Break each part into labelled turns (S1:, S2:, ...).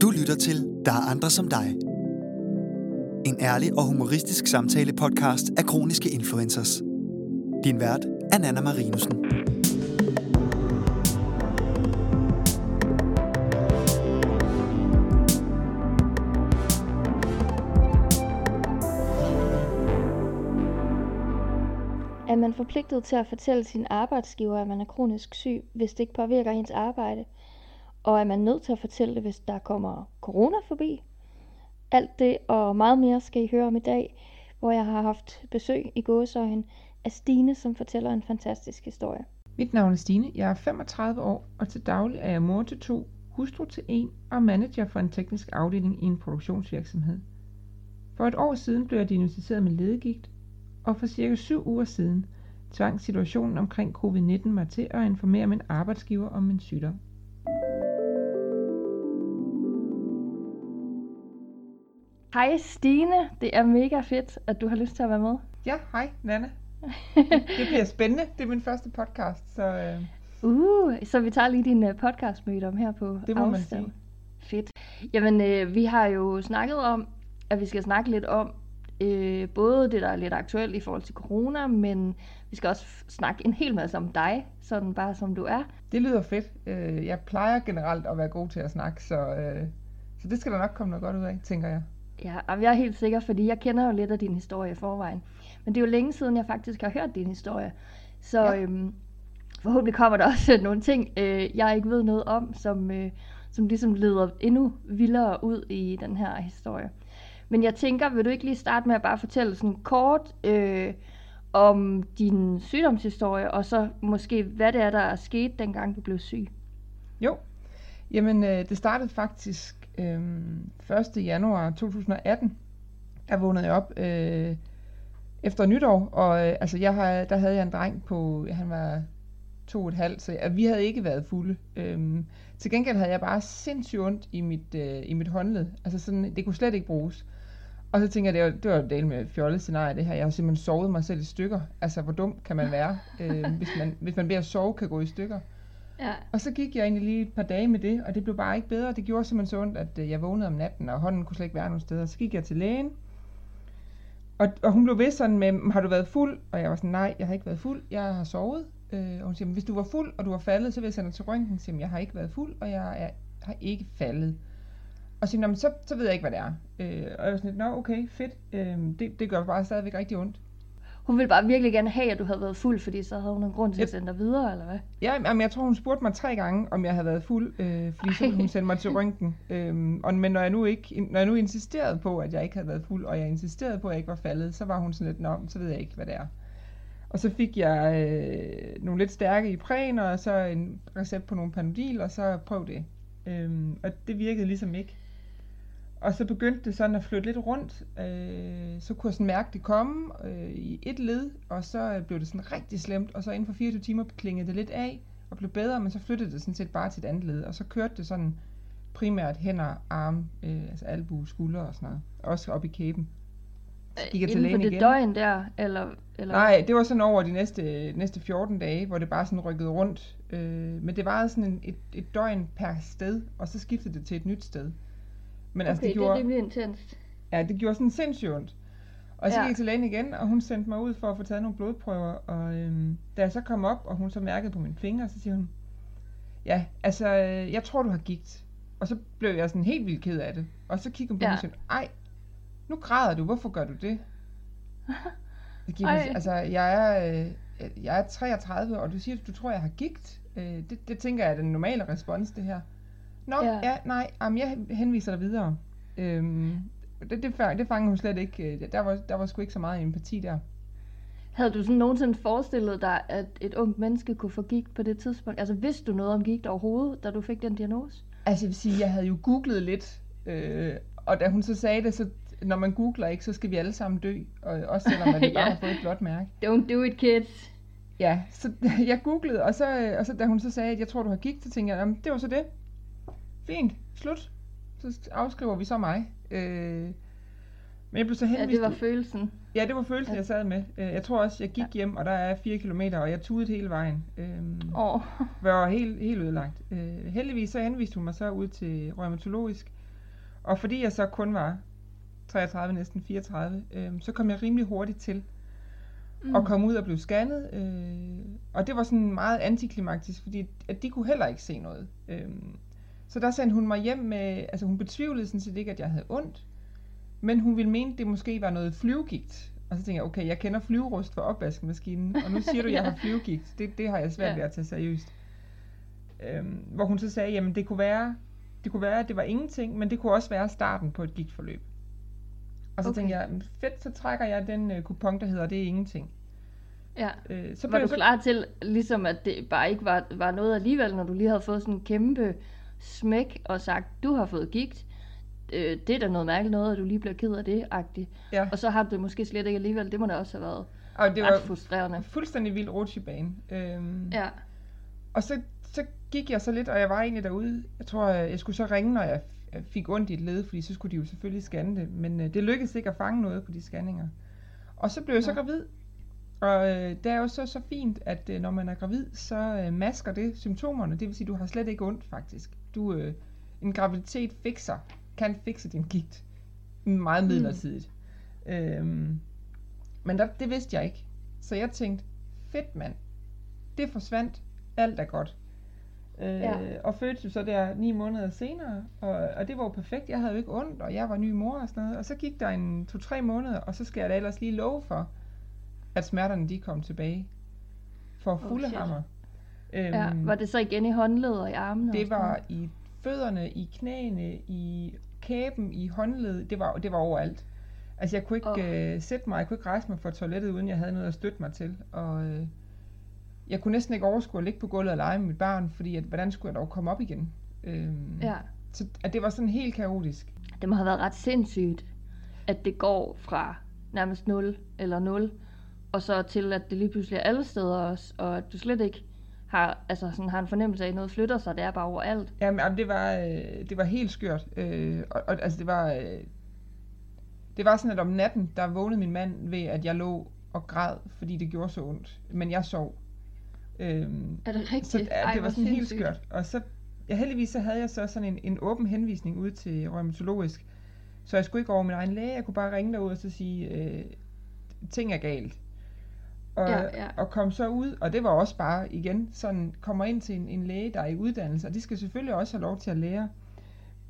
S1: Du lytter til Der er andre som dig. En ærlig og humoristisk samtale podcast af kroniske influencers. Din vært er Nana Marinussen.
S2: Er man forpligtet til at fortælle sin arbejdsgiver, at man er kronisk syg, hvis det ikke påvirker ens arbejde? Og er man nødt til at fortælle det, hvis der kommer corona forbi? Alt det og meget mere skal I høre om i dag, hvor jeg har haft besøg i gåsøjen af Stine, som fortæller en fantastisk historie.
S3: Mit navn er Stine, jeg er 35 år, og til daglig er jeg mor til to, hustru til en og manager for en teknisk afdeling i en produktionsvirksomhed. For et år siden blev jeg diagnosticeret med ledegigt, og for cirka syv uger siden tvang situationen omkring covid-19 mig til at informere min arbejdsgiver om min sygdom.
S2: Hej Stine, det er mega fedt, at du har lyst til at være med.
S3: Ja, hej Nana. Det bliver spændende. Det er min første podcast, så øh,
S2: Uh, så vi tager lige din uh, podcast møde om her på
S3: Det må man
S2: afstand.
S3: sige.
S2: Fedt. Jamen, øh, vi har jo snakket om, at vi skal snakke lidt om øh, både det, der er lidt aktuelt i forhold til corona, men vi skal også snakke en hel masse om dig, sådan bare som du er.
S3: det lyder fedt. Øh, Jeg plejer generelt at være god til at snakke, så, øh, så det skal der nok komme noget godt ud af, tænker jeg.
S2: Ja, jeg er helt sikker, fordi jeg kender jo lidt af din historie i forvejen. Men det er jo længe siden, jeg faktisk har hørt din historie. Så
S3: ja.
S2: øhm, forhåbentlig kommer der også nogle ting, øh, jeg ikke ved noget om, som, øh, som ligesom leder endnu vildere ud i den her historie. Men jeg tænker, vil du ikke lige starte med at bare fortælle sådan kort øh, om din sygdomshistorie, og så måske, hvad det er, der er sket, dengang du blev syg?
S3: Jo, jamen øh, det startede faktisk øh, 1. januar 2018. Der vågnede jeg op øh, efter nytår, og øh, altså jeg har, der havde jeg en dreng på, han var to og et halvt, så jeg, vi havde ikke været fulde. Øhm, til gengæld havde jeg bare sindssygt ondt i mit, øh, i mit håndled. Altså sådan, det kunne slet ikke bruges. Og så tænker jeg, det var, det var jo del med fjollet scenarie, det her. Jeg har simpelthen sovet mig selv i stykker. Altså, hvor dum kan man være, øh, hvis, man, hvis man ved at sove kan gå i stykker.
S2: Ja.
S3: Og så gik jeg egentlig lige et par dage med det, og det blev bare ikke bedre. Det gjorde simpelthen så ondt, at øh, jeg vågnede om natten, og hånden kunne slet ikke være nogen steder. Så gik jeg til lægen, og, og hun blev ved sådan med, har du været fuld? Og jeg var sådan, nej, jeg har ikke været fuld, jeg har sovet. Øh, og hun siger, "Men hvis du var fuld, og du var faldet, så vil jeg sende dig til røntgen. Siger, jeg, har ikke været fuld, og jeg er, har ikke faldet. Og så siger, "Nå, så, så ved jeg ikke, hvad det er. Øh, og jeg var sådan nå okay, fedt. Øh, det, det gør bare stadigvæk rigtig ondt.
S2: Hun ville bare virkelig gerne have, at du havde været fuld, fordi så havde hun en grund til at sende dig videre, eller hvad?
S3: Ja, jamen, jeg tror, hun spurgte mig tre gange, om jeg havde været fuld, øh, fordi så ville hun
S2: Ej.
S3: sende mig til røntgen. Øhm, og, men når jeg, nu ikke, når jeg nu insisterede på, at jeg ikke havde været fuld, og jeg insisterede på, at jeg ikke var faldet, så var hun sådan lidt, nå, så ved jeg ikke, hvad det er. Og så fik jeg øh, nogle lidt stærke Ipren, og så en recept på nogle Panodil, og så prøv det. Øhm, og det virkede ligesom ikke. Og så begyndte det sådan at flytte lidt rundt. Øh, så kunne jeg sådan mærke det komme øh, i et led, og så øh, blev det sådan rigtig slemt. Og så inden for 24 timer klingede det lidt af og blev bedre, men så flyttede det sådan set bare til et andet led. Og så kørte det sådan primært hænder, arme, øh, altså albue, skuldre og sådan noget. Også op i kæben. Gik jeg til
S2: Inden for
S3: lægen
S2: det
S3: igen.
S2: døgn der, eller... eller
S3: Nej, det var sådan over de næste, næste 14 dage, hvor det bare sådan rykkede rundt. Øh, men det var sådan en, et, et døgn per sted, og så skiftede det til et nyt sted. Men
S2: okay,
S3: altså, det
S2: det
S3: gjorde,
S2: er rimelig intenst.
S3: Ja, det gjorde sådan sindssygt ondt. Og så
S2: Ja.
S3: gik jeg til lægen igen, og hun sendte mig ud for at få taget nogle blodprøver. Og øhm, da jeg så kom op, og hun så mærkede på mine fingre, så siger hun, ja, altså, øh, jeg tror, du har gigt. Og så blev jeg sådan helt vildt ked af det. Og så kiggede hun på
S2: Ja.
S3: mig og siger, ej, nu græder du, hvorfor gør du det? Så gik altså, jeg er, øh, jeg er 33, og du siger, du tror, jeg har gigt. Øh, det, det tænker jeg er den normale respons, det her. Nå,
S2: Ja.
S3: ja, ja nej, jamen, jeg henviser dig videre. Øhm, det, det, det fangede hun slet ikke. Der var, der var sgu ikke så meget empati der.
S2: Havde du sådan nogensinde forestillet dig, at et ungt menneske kunne få gigt på det tidspunkt? Altså vidste du noget om gigt overhovedet, da du fik den diagnose?
S3: Altså jeg vil sige, jeg havde jo googlet lidt, øh, og da hun så sagde det, så når man googler ikke, så skal vi alle sammen dø. Og også selvom at vi bare
S2: Ja.
S3: har fået et blåt mærke.
S2: Don't do it, kids.
S3: Ja, så jeg googlede, og så, øh, og så da hun så sagde, at jeg tror, du har gigt, så tænkte jeg, jamen, det var så det. Fint, slut. Så afskriver vi så mig. Øh, men jeg blev så
S2: Ja,
S3: henvist...
S2: det var følelsen.
S3: Ja, det var følelsen, jeg sad med. Øh, Jeg tror også, jeg gik hjem, og der er 4 kilometer, og jeg tudede hele vejen. Øhm,
S2: Åh,
S3: var helt, helt ødelagt. Øh, heldigvis så henviste hun mig så ud til rheumatologisk, Og fordi jeg så kun var 33, næsten 34, øh, så kom jeg rimelig hurtigt til mm. og kom ud og blev scannet. Øh, og det var sådan meget antiklimaktisk, fordi at de kunne heller ikke se noget. Øh, så der sendte hun mig hjem med, altså hun betvivlede sådan set ikke, at jeg havde ondt, men hun ville mene, at det måske var noget flyvegigt. Og så tænkte jeg, okay, jeg kender flyverust for opvaskemaskinen, og nu siger du, at jeg har flyvegigt. Det, det har jeg svært ved at tage seriøst. Øhm, hvor hun så sagde, jamen det kunne være, det kunne være, at det var ingenting, men det kunne også være starten på et gigtforløb. Og så okay. tænkte jeg, fedt, så trækker jeg den øh, kupon, der hedder, det er ingenting.
S2: Ja. Øh, så var du så... klar til, ligesom at det bare ikke var, var noget alligevel, når du lige havde fået sådan en kæmpe smæk og sagt, du har fået gigt, øh, det er da noget mærkeligt noget, at du lige bliver ked af det, agtigt. Ja. Og så har du det måske slet ikke alligevel, det må da også have været og det var frustrerende.
S3: fuldstændig vild rutsjebane. Øhm, ja. Og så, så gik jeg så lidt, og jeg var egentlig derude, jeg tror, jeg skulle så ringe, når jeg fik ondt i et led, fordi så skulle de jo selvfølgelig scanne det, men øh, det lykkedes ikke at fange noget på de scanninger. Og så blev jeg så gravid, og øh, det er jo så, så fint, at øh, når man er gravid, så øh, masker det symptomerne. Det vil sige, at du har slet ikke ondt, faktisk. Du, øh, en graviditet fikser, kan fikse din gigt. Meget mm. midlertidigt. Mm. Øhm, men der, det vidste jeg ikke. Så jeg tænkte, fedt mand, det forsvandt, alt er godt. Øh, ja. Og fødte jo så der ni måneder senere, og, og det var jo perfekt. Jeg havde jo ikke ondt, og jeg var ny mor og sådan noget. Og så gik der en to-tre måneder, og så skal jeg da ellers lige love for, at smerterne de kom tilbage. For fulde oh, hammer.
S2: Øhm, ja, var det så igen i håndledet og i armene?
S3: Det var i fødderne, i knæene, i kæben, i håndledet. Det var, det var overalt. Altså jeg kunne ikke oh. øh, sætte mig, jeg kunne ikke rejse mig fra toilettet, uden jeg havde noget at støtte mig til. Og øh, jeg kunne næsten ikke overskue at ligge på gulvet og lege med mit barn, fordi at, hvordan skulle jeg dog komme op igen? Øhm, ja. Så at det var sådan helt kaotisk.
S2: Det må have været ret sindssygt, at det går fra nærmest 0 eller 0, og så til at det lige pludselig er alle steder også, og at du slet ikke har, altså sådan, har en fornemmelse af, at noget flytter sig, det er bare overalt.
S3: Jamen, det var, øh, det var helt skørt. Øh, og, og, altså, det var, øh, det var sådan, at om natten, der vågnede min mand ved, at jeg lå og græd, fordi det gjorde så ondt. Men jeg sov.
S2: Øhm, er det rigtigt?
S3: Så, ja, det var sådan helt skørt. Og så, ja, heldigvis så havde jeg så sådan en, en åben henvisning ud til rheumatologisk. Så jeg skulle ikke over min egen læge. Jeg kunne bare ringe derud og så sige, øh, ting er galt. Og, ja, ja. og kom så ud, og det var også bare igen sådan, kommer ind til en, en læge, der er i uddannelse, og de skal selvfølgelig også have lov til at lære.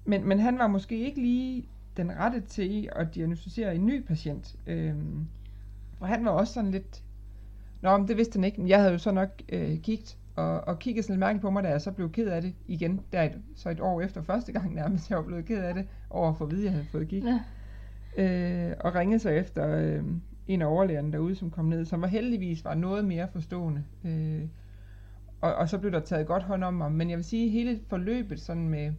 S3: Men, men han var måske ikke lige den rette til at diagnostisere en ny patient. Øhm, og han var også sådan lidt, Nå, men det vidste han ikke, men jeg havde jo så nok øh, kigget, og, og kigget sådan lidt mærkeligt på mig, da jeg så blev ked af det igen, der et, så et år efter første gang nærmest, jeg var blevet ked af det, over at få at vide, at jeg havde fået gigt. Ja. Øh, og ringede så efter øh, en af overlægerne derude, som kom ned, som var heldigvis var noget mere forstående. Øh, og, og så blev der taget godt hånd om mig. Men jeg vil sige, hele forløbet sådan med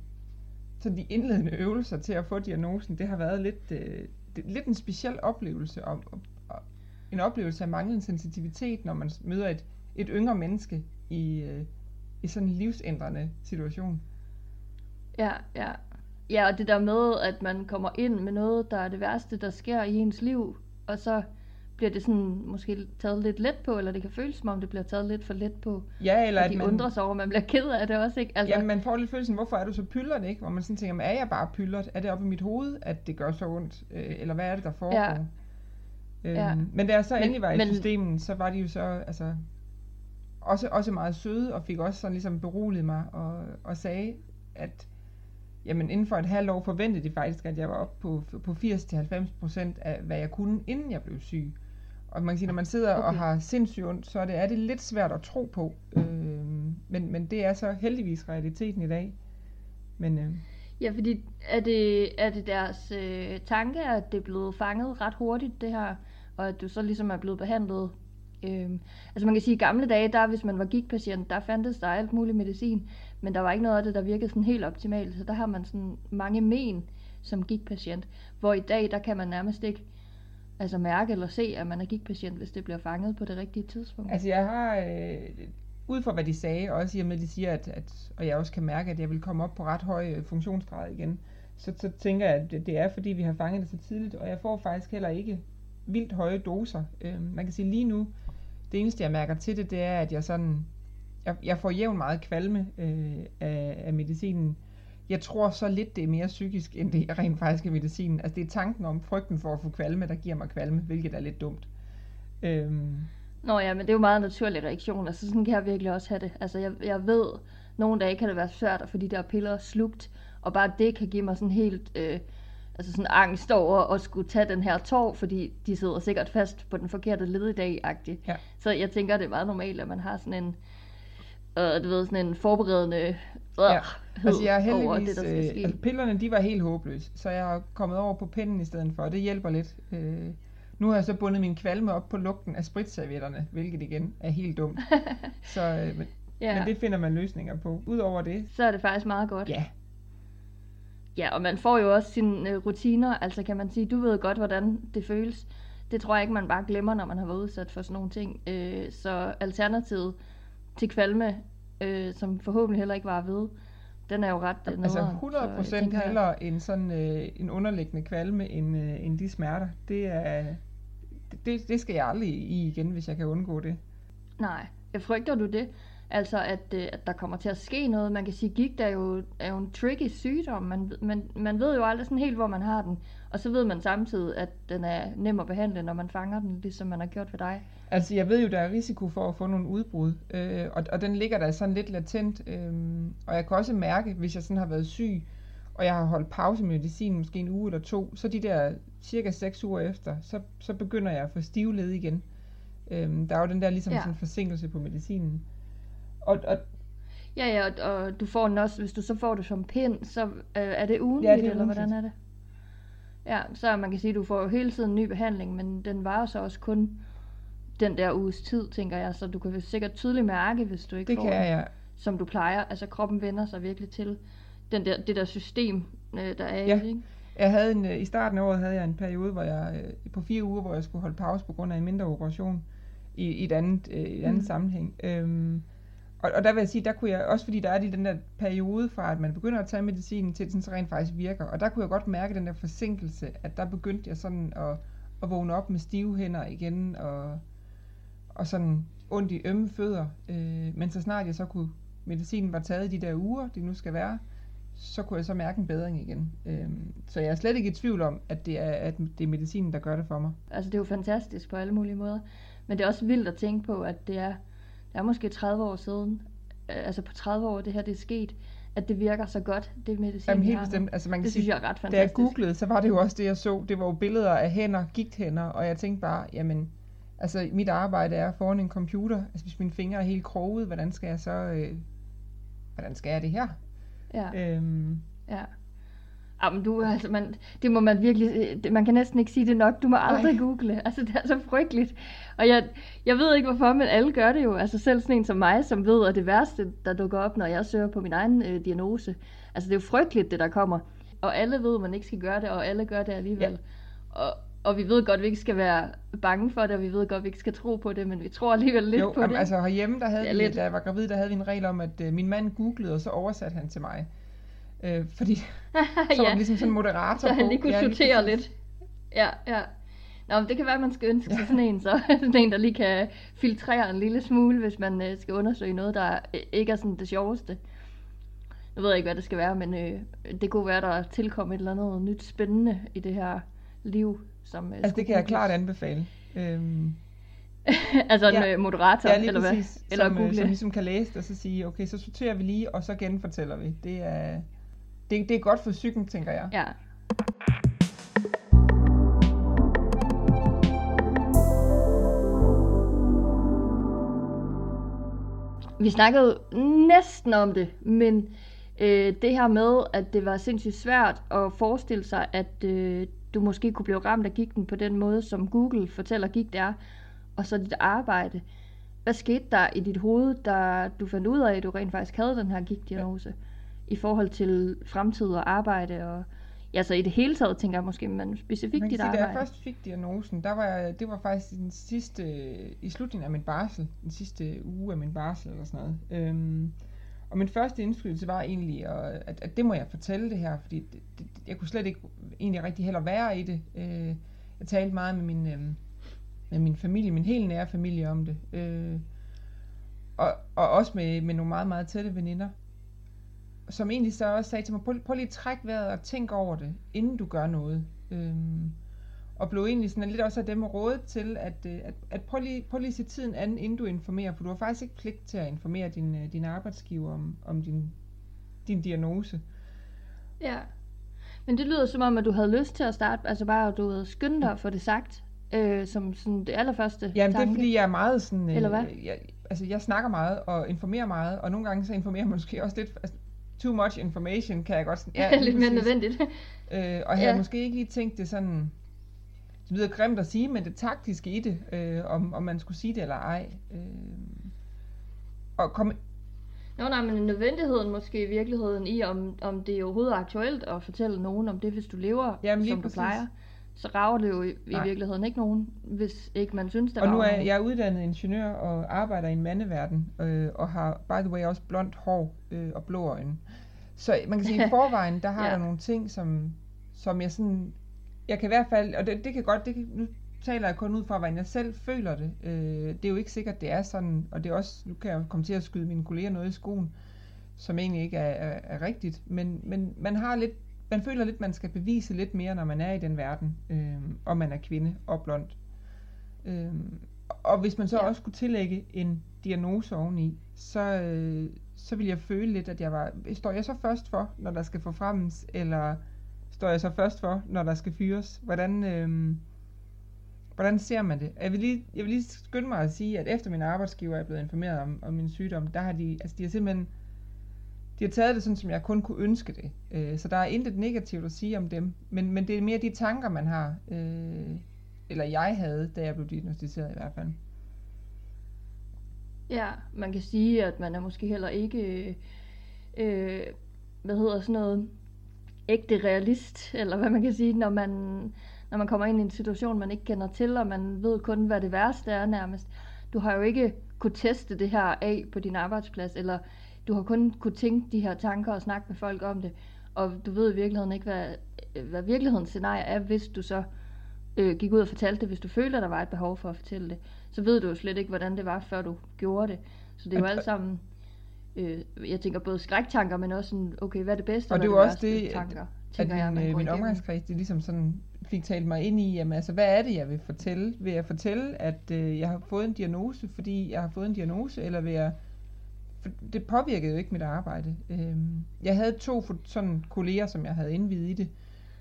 S3: sådan de indledende øvelser til at få diagnosen, det har været lidt, øh, det, lidt en speciel oplevelse. Og, og, og en oplevelse af manglende sensitivitet, når man møder et, et yngre menneske i, øh, i sådan en livsændrende situation.
S2: Ja, ja. Ja, og det der med, at man kommer ind med noget, der er det værste, der sker i ens liv, og så bliver det sådan måske taget lidt let på, eller det kan føles som om, det bliver taget lidt for let på.
S3: Ja, eller
S2: at de man... undrer sig over, at man bliver ked af det også, ikke?
S3: Altså... Ja, man får lidt følelsen, hvorfor er du så pyldret, ikke? Hvor man sådan tænker, er jeg bare pyldret? Er det oppe i mit hoved, at det gør så ondt? Øh, eller hvad er det, der foregår? Ja. Øhm, ja. Men da jeg så men, endelig var i men... systemen, så var de jo så, altså, også, også meget søde, og fik også sådan ligesom beroliget mig, og, og sagde, at jamen inden for et halvt år forventede de faktisk, at jeg var oppe på, på 80-90% af, hvad jeg kunne, inden jeg blev syg. Og man kan sige, når man sidder okay. og har sindssygt ondt, så er det, er det lidt svært at tro på. Øh, men, men det er så heldigvis realiteten i dag. Men, øh,
S2: ja, fordi er det, er det deres øh, tanke, at det er blevet fanget ret hurtigt, det her, og at du så ligesom er blevet behandlet Øhm, altså man kan sige, at i gamle dage, der hvis man var gigtpatient, der fandtes der alt muligt medicin, men der var ikke noget af det, der virkede sådan helt optimalt, så der har man sådan mange men som gigtpatient, hvor i dag, der kan man nærmest ikke altså mærke eller se, at man er gigtpatient, hvis det bliver fanget på det rigtige tidspunkt.
S3: Altså jeg har, øh, ud fra hvad de sagde, også i og med, at de siger, at, at, og jeg også kan mærke, at jeg vil komme op på ret høj øh, funktionsgrad igen, så, så tænker jeg, at det, det er, fordi vi har fanget det så tidligt, og jeg får faktisk heller ikke vildt høje doser. Øh, man kan sige lige nu, det eneste jeg mærker til det, det er, at jeg sådan, jeg, jeg får jævn meget kvalme øh, af, af medicinen. jeg tror så lidt, det er mere psykisk, end det er rent faktisk er medicinen. Altså det er tanken om frygten for at få kvalme, der giver mig kvalme, hvilket er lidt dumt. Øhm,
S2: Nå ja, men det er jo meget en naturlig reaktion. Altså sådan kan jeg virkelig også have det. Altså jeg, jeg ved, nogle dage kan det være svært at få de der piller slugt, og bare det kan give mig sådan helt øh, altså sådan angst over at skulle tage den her tår, fordi de sidder sikkert fast på den forkerte led i dag.
S3: Ja.
S2: Så jeg tænker, det er meget normalt, at man har sådan en, øh, du ved, sådan en forberedende øh,
S3: Ja. altså jeg er
S2: over
S3: heldigvis,
S2: det, der skal
S3: øh, altså pillerne de var helt håbløse, så jeg er kommet over på pinden i stedet for, og det hjælper lidt. Øh, nu har jeg så bundet min kvalme op på lugten af spritservietterne, hvilket igen er helt dumt. så, øh, men,
S2: ja.
S3: men det finder man løsninger på. Udover det,
S2: så er det faktisk meget godt.
S3: ja,
S2: Ja, og man får jo også sine øh, rutiner, altså kan man sige, du ved godt, hvordan det føles. Det tror jeg ikke, man bare glemmer, når man har været udsat for sådan nogle ting. Øh, så alternativet til kvalme, øh, som forhåbentlig heller ikke var ved, den er jo ret øh,
S3: altså
S2: nederen.
S3: 100
S2: Så jeg
S3: procent
S2: tænker,
S3: hellere en sådan øh, en underliggende kvalme end, øh, end de smerter. Det er det, det skal jeg aldrig i igen, hvis jeg kan undgå det.
S2: Nej, jeg frygter du det? Altså, at, øh, at der kommer til at ske noget. Man kan sige, gigt er jo, er jo en tricky sygdom. Man, man, man ved jo aldrig sådan helt, hvor man har den. Og så ved man samtidig, at den er nem at behandle, når man fanger den, ligesom man har gjort ved dig.
S3: Altså, jeg ved jo, der er risiko for at få nogle udbrud, øh, og, og den ligger der sådan lidt latent. Øh, og jeg kan også mærke, hvis jeg sådan har været syg, og jeg har holdt pause med medicin måske en uge eller to, så de der cirka 6 uger efter, så, så begynder jeg at få stive led igen. Øh, der er jo den der ligesom
S2: Ja.
S3: sådan forsinkelse på medicinen. Og, og
S2: Ja, ja, og, og du får den også, hvis du så får det som pind, så øh, er det ugenligt,
S3: Ja, det er
S2: eller hvordan er det? Ja, så man kan sige, at du får jo hele tiden ny behandling, men den varer så også kun den der uges tid, tænker jeg, så du kan sikkert tydeligt mærke, hvis du ikke
S3: det
S2: får
S3: kan
S2: den,
S3: jeg.
S2: som du plejer. Altså kroppen vender sig virkelig til den der, det der system, øh, der er
S3: Ja.
S2: i ikke?
S3: Jeg havde en, øh, I starten af året havde jeg en periode, hvor jeg øh, på fire uger, hvor jeg skulle holde pause på grund af en mindre operation i, i et andet, øh, et andet
S2: Mm.
S3: mm. sammenhæng. Øhm, og, og der vil jeg sige, der kunne jeg, også fordi der er lige den der periode fra, at man begynder at tage medicinen, til den så rent faktisk virker. Og der kunne jeg godt mærke den der forsinkelse, at der begyndte jeg sådan at, at vågne op med stive hænder igen, og, og sådan ondt i ømme fødder. Øh, men så snart jeg så kunne, medicinen var taget i de der uger, det nu skal være, så kunne jeg så mærke en bedring igen. Øhm, så jeg er slet ikke i tvivl om, at det er, at det er medicinen, der gør det for mig.
S2: Altså det er jo fantastisk på alle mulige måder. Men det er også vildt at tænke på, at det er, det er måske 30 år siden, øh, altså på 30 år det her det er sket, at det virker så godt, det medicin,
S3: Jamen helt bestemt. Altså man kan
S2: Det
S3: sige,
S2: synes jeg er ret
S3: da jeg
S2: fantastisk.
S3: googlede, så var det jo også det, jeg så. Det var jo billeder af hænder, gigthænder, og jeg tænkte bare, jamen, altså mit arbejde er foran en computer. Altså hvis mine fingre er helt kroget, hvordan skal jeg så, øh, hvordan skal jeg det her?
S2: Ja,
S3: Øhm,
S2: ja. Ja, men du, altså, man, det må man virkelig, øh, man kan næsten ikke sige det nok, du må aldrig
S3: Nej.
S2: google, altså det er så frygteligt. Og jeg, jeg ved ikke hvorfor, men alle gør det jo, altså selv sådan en som mig, som ved, at det værste, der dukker op, når jeg søger på min egen øh, diagnose, altså det er jo frygteligt, det der kommer. Og alle ved, at man ikke skal gøre det, og alle gør det alligevel. Og, og vi ved godt, at vi ikke skal være bange for det, og vi ved godt, at vi ikke skal tro på det, men vi tror alligevel lidt
S3: jo,
S2: på
S3: jamen,
S2: det.
S3: altså herhjemme, der havde
S2: er
S3: vi,
S2: lidt-
S3: da jeg var gravid, der havde vi en regel om, at øh, min mand googlede, og så oversatte han til mig. Øh, fordi så var
S2: Ja.
S3: det ligesom sådan en moderator
S2: så han
S3: på.
S2: lige kunne
S3: Ja,
S2: sortere lidt. Ja, ja. Nå, men det kan være, at man skal ønske sig sådan en, så sådan en, der lige kan filtrere en lille smule, hvis man øh, skal undersøge noget, der øh, ikke er sådan det sjoveste. Nu ved jeg ikke, hvad det skal være, men øh, det kunne være, der tilkom et eller andet nyt spændende i det her liv. Som, øh,
S3: Altså det kan jeg klart anbefale. Øhm,
S2: altså en
S3: Ja.
S2: øh, moderator,
S3: Ja,
S2: eller hvad?
S3: præcis.
S2: Eller
S3: som, øh,
S2: google.
S3: som ligesom kan læse det, og så sige, okay, så sorterer vi lige, og så genfortæller vi. Det er, det, det er godt for psyken, tænker jeg.
S2: Ja. Vi snakkede næsten om det, men øh, det her med, at det var sindssygt svært at forestille sig, at øh, du måske kunne blive ramt af gigten på den måde, som Google fortæller gigt er, og så dit arbejde. Hvad skete der i dit hoved, da du fandt ud af, at du rent faktisk havde den her gigtdiagnose? I forhold til fremtid og arbejde og Ja, så i det hele taget tænker jeg måske, men specifikt
S3: Man
S2: dit
S3: sige, da jeg
S2: arbejde.
S3: først fik diagnosen, der var jeg, det var faktisk den sidste, i slutningen af min barsel, den sidste uge af min barsel eller sådan noget. Øhm, og min første indflydelse var egentlig, at, at, at det må jeg fortælle det her, fordi det, det, jeg kunne slet ikke egentlig rigtig heller være i det. Øh, jeg talte meget med min, øh, med min familie, min helt nære familie om det. Øh, og, og også med, med nogle meget, meget tætte veninder. som egentlig så også sagde til mig, prøv, prøv lige at trække vejret og tænk over det, inden du gør noget. Øh, og blev egentlig sådan lidt også af dem rådet til, at, øh, at, at prøv, lige, prøv lige at se tiden an, inden du informerer, for du har faktisk ikke pligt til at informere din, øh, din arbejdsgiver om, om din, din diagnose.
S2: Ja. Men det lyder som om, at du havde lyst til at starte, altså bare at du havde skyndt dig for det sagt, øh, som sådan det allerførste
S3: Jamen
S2: tanke.
S3: det er fordi, jeg er meget sådan...
S2: Eller hvad?
S3: Jeg, altså jeg snakker meget og informerer meget, og nogle gange så informerer jeg måske også lidt... Altså, too much information kan jeg godt sådan...
S2: Ja, lidt mere nødvendigt.
S3: Øh, og jeg havde
S2: Ja.
S3: måske ikke lige tænkt det sådan... Det lyder grimt at sige, men det taktiske i det, øh, om, om man skulle sige det eller ej. Øh, og kom,
S2: Nå nej, men nødvendigheden måske i virkeligheden i, om, om det er overhovedet aktuelt at fortælle nogen om det, hvis du lever,
S3: Jamen,
S2: som
S3: præcis.
S2: du plejer. Så rager det jo i, i virkeligheden ikke nogen, hvis ikke man synes, det
S3: og nu er
S2: nogen.
S3: jeg er uddannet ingeniør og arbejder i en mandeverden, øh, og har by the way også blondt hår øh, og blå øjne. Så man kan sige, at i forvejen, der har
S2: ja.
S3: der nogle ting, som, som jeg sådan... Jeg kan i hvert fald, og det, det kan godt, det kan, nu taler jeg kun ud fra, hvordan jeg selv føler det. Øh, det er jo ikke sikkert, det er sådan, og det er også, nu kan jeg jo komme til at skyde mine kolleger noget i skoen, som egentlig ikke er, er, er rigtigt, men, men man har lidt, man føler lidt, man skal bevise lidt mere, når man er i den verden, øh, og man er kvinde og blond. Øh, og hvis man så
S2: Ja.
S3: også skulle tillægge en diagnose oveni, så, øh, så vil jeg føle lidt, at jeg var, står jeg så først for, når der skal forfremmes, eller står jeg så først for, når der skal fyres? Hvordan, øh, hvordan ser man det? Jeg vil, lige, jeg vil lige skynde mig at sige, at efter min arbejdsgiver er blevet informeret om, om min sygdom, der har de, altså de har simpelthen, de har taget det sådan, som jeg kun kunne ønske det. Øh, så der er intet negativt at sige om dem, men, men det er mere de tanker, man har, øh, eller jeg havde, da jeg blev diagnostiseret i hvert fald.
S2: Ja, man kan sige, at man er måske heller ikke, øh, øh hvad hedder sådan noget, ægte realist, eller hvad man kan sige, når man, når man kommer ind i en situation, man ikke kender til, og man ved kun, hvad det værste er nærmest. Du har jo ikke kunne teste det her af på din arbejdsplads, eller du har kun kunne tænke de her tanker og snakke med folk om det, og du ved i virkeligheden ikke, hvad, hvad virkelighedens scenarie er, hvis du så øh, gik ud og fortalte det, hvis du følte, at der var et behov for at fortælle det, så ved du jo slet ikke, hvordan det var, før du gjorde det. Så det er jo alt sammen, øh, jeg tænker både skræktanker, men også sådan, okay, hvad er det bedste,
S3: Og
S2: og
S3: det er også det, at-
S2: tanker,
S3: At
S2: tænker jeg,
S3: min, øh,
S2: går
S3: min omgangskreds, det ligesom sådan fik talt mig ind i, jamen altså, hvad er det, jeg vil fortælle? Vil jeg fortælle, at øh, jeg har fået en diagnose, fordi jeg har fået en diagnose, eller vil jeg... For det påvirkede jo ikke mit arbejde. Øhm, jeg havde to sådan kolleger, som jeg havde indvidet i det,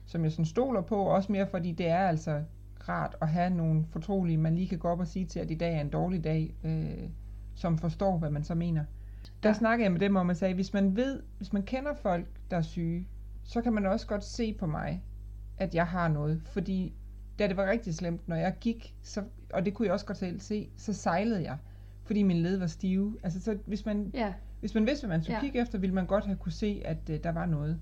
S3: som jeg sådan stoler på, også mere fordi det er altså rart at have nogle fortrolige, man lige kan gå op og sige til, at i dag er en dårlig dag, øh, som forstår, hvad man så mener. Der
S2: Ja.
S3: snakkede jeg med dem om at sige, hvis man ved, hvis man kender folk, der er syge, så kan man også godt se på mig, at jeg har noget. Fordi da det var rigtig slemt, når jeg gik, så, og det kunne jeg også godt selv se, så sejlede jeg, fordi min led var stive. Altså, så hvis man,
S2: Ja,
S3: hvis man vidste, hvad man skulle
S2: ja.
S3: kigge efter, ville man godt have kunne se, at øh, der var noget.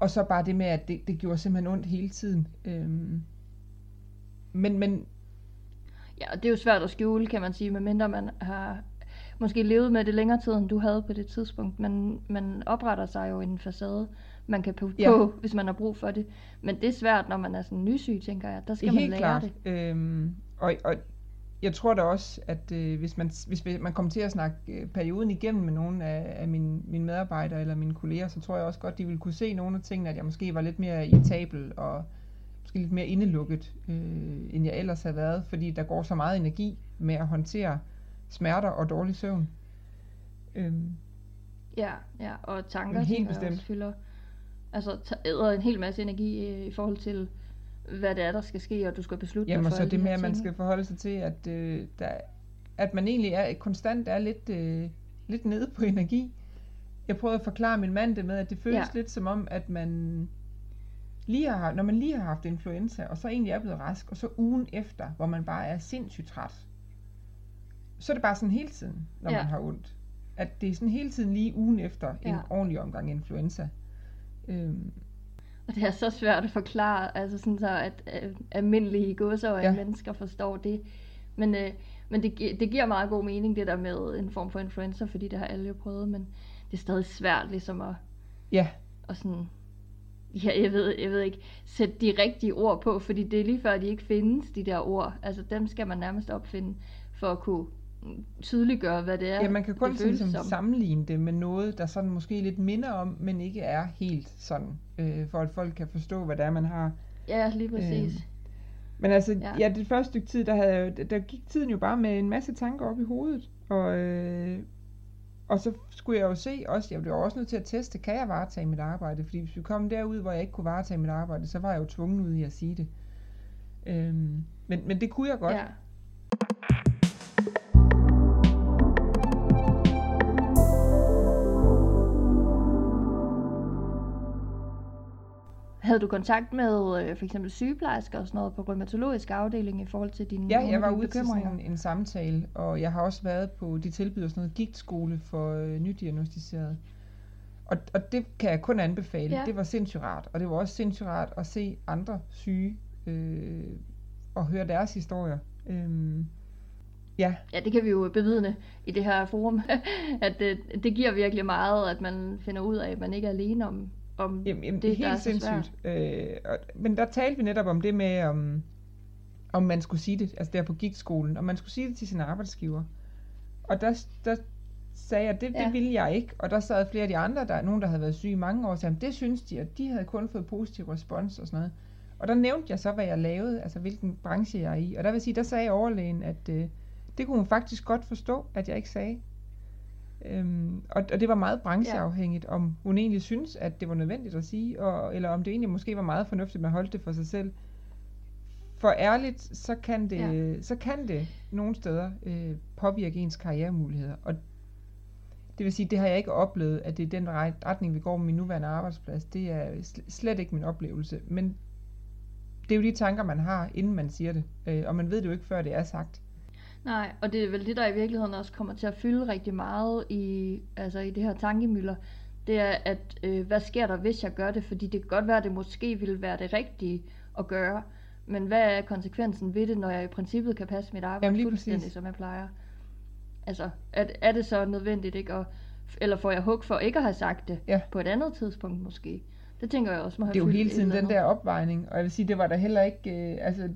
S3: Og så bare det med, at det, det gjorde simpelthen ondt hele tiden. Øhm, men, men
S2: ja, og det er jo svært at skjule, kan man sige, medmindre man har måske levet med det længere tid, end du havde på det tidspunkt. Men man opretter sig jo en facade, man kan putte
S3: Ja.
S2: på, hvis man har brug for det. Men det er svært, når man er sådan nysyg, tænker jeg. Der skal man
S3: helt
S2: lære
S3: klart.
S2: det.
S3: Øhm, og, og jeg tror da også, at øh, hvis, man, hvis man kommer til at snakke øh, perioden igennem med nogle af, af mine, mine medarbejdere eller mine kolleger, så tror jeg også godt, de vil kunne se nogle af tingene, at jeg måske var lidt mere irritabel og måske lidt mere indelukket, øh, end jeg ellers havde været, fordi der går så meget energi med at håndtere smerter og dårlig søvn. Øhm,
S2: Ja, ja, og tanker
S3: Men helt bestemt.
S2: også fylder, altså æder en hel masse energi øh, i forhold til, hvad det er, der skal ske, og du skal beslutte
S3: Jamen
S2: dig
S3: og
S2: for
S3: så
S2: alle
S3: det
S2: de
S3: med, at man skal forholde sig til, at, øh, der, at man egentlig er konstant er lidt, øh, lidt nede på energi. Jeg prøvede at forklare min mand det med, at det føles
S2: ja.
S3: lidt som om, at man lige har, når man lige har haft influenza, og så egentlig er blevet rask, og så ugen efter, hvor man bare er sindssygt træt, så er det bare sådan hele tiden, når
S2: Ja.
S3: man har ondt. At det er sådan hele tiden lige ugen efter en
S2: Ja.
S3: ordentlig omgang influenza. Øhm,
S2: Og det er så svært at forklare, altså sådan så, at øh, almindelige godser og
S3: Ja.
S2: mennesker forstår det. Men, øh, men det, gi- det giver meget god mening, det der med en form for influencer, fordi det har alle jo prøvet, men det er stadig svært ligesom at,
S3: ja,
S2: at sådan, ja, jeg ved, jeg ved ikke, sætte de rigtige ord på, fordi det er lige før, de ikke findes, de der ord. Altså dem skal man nærmest opfinde, for at kunne tydeliggøre, hvad det er.
S3: Ja, man kan kun
S2: det
S3: ligesom
S2: som.
S3: sammenligne det med noget, der sådan måske lidt minder om, men ikke er helt sådan, øh, for at folk kan forstå, hvad det er, man har.
S2: Ja, lige præcis.
S3: Øhm, Men altså,
S2: Ja.
S3: ja. det første stykke tid, der, havde, jeg der gik tiden jo bare med en masse tanker op i hovedet. Og, øh, og så skulle jeg jo se også, jeg blev også nødt til at teste, kan jeg varetage mit arbejde? Fordi hvis vi kom derud, hvor jeg ikke kunne varetage mit arbejde, så var jeg jo tvungen ud i at sige det. Øhm, men, men det kunne jeg godt.
S2: Ja. Havde du kontakt med øh, for eksempel sygeplejersker og sådan noget på rheumatologisk afdeling i forhold til dine
S3: Ja, jeg var ude til sådan en, en samtale, og jeg har også været på, de tilbyder sådan noget gigtskole for øh, nydiagnostiseret. Og, og det kan jeg kun anbefale.
S2: Ja.
S3: Ja. Det var sindssygt rart, og det var også sindssygt rart at se andre syge øh, og høre deres historier. Øhm, ja,
S2: Ja, det kan vi jo bevidne i det her forum, at det, det giver virkelig meget, at man finder ud af, at man ikke er alene om, om
S3: jamen, jamen,
S2: det,
S3: det
S2: der
S3: er helt sindssygt. Øh, og, men der talte vi netop om det med, om, om man skulle sige det, altså der på gigtskolen, om man skulle sige det til sin arbejdsgiver. Og der, der sagde jeg, det,
S2: Ja.
S3: det ville jeg ikke. Og der sad flere af de andre, der er nogen, der havde været syge i mange år, og sagde, det synes de, og de havde kun fået positiv respons og sådan noget. Og der nævnte jeg så, hvad jeg lavede, altså hvilken branche jeg er i. Og der vil sige, der sagde overlægen, at øh, det kunne hun faktisk godt forstå, at jeg ikke sagde. Øhm, og, og det var meget brancheafhængigt, om hun egentlig synes, at det var nødvendigt at sige, og, eller om det egentlig måske var meget fornuftigt, at man holdt det for sig selv. For ærligt, så kan det,
S2: Ja.
S3: ja. så kan det nogle steder øh, påvirke ens karrieremuligheder. Og det vil sige, det har jeg ikke oplevet, at det er den ret- retning, vi går med min nuværende arbejdsplads. Det er sl- slet ikke min oplevelse. Men det er jo de tanker, man har, inden man siger det. Øh, og man ved det jo ikke, før det er sagt.
S2: Nej, og det er vel det, der i virkeligheden også kommer til at fylde rigtig meget i, altså i det her tankemøller. Det er, at øh, hvad sker der, hvis jeg gør det? Fordi det kan godt være, at det måske ville være det rigtige at gøre. Men hvad er konsekvensen ved det, når jeg i princippet kan passe mit arbejde
S3: Jamen,
S2: fuldstændig,
S3: præcis.
S2: som jeg plejer? Altså, er, er det så nødvendigt, ikke? Og, eller får jeg hug for ikke at have sagt det
S3: Ja.
S2: på et andet tidspunkt måske? Det tænker jeg også må have
S3: Det er jo hele tiden den der opvejning, og jeg vil sige, det var da heller ikke, øh, altså,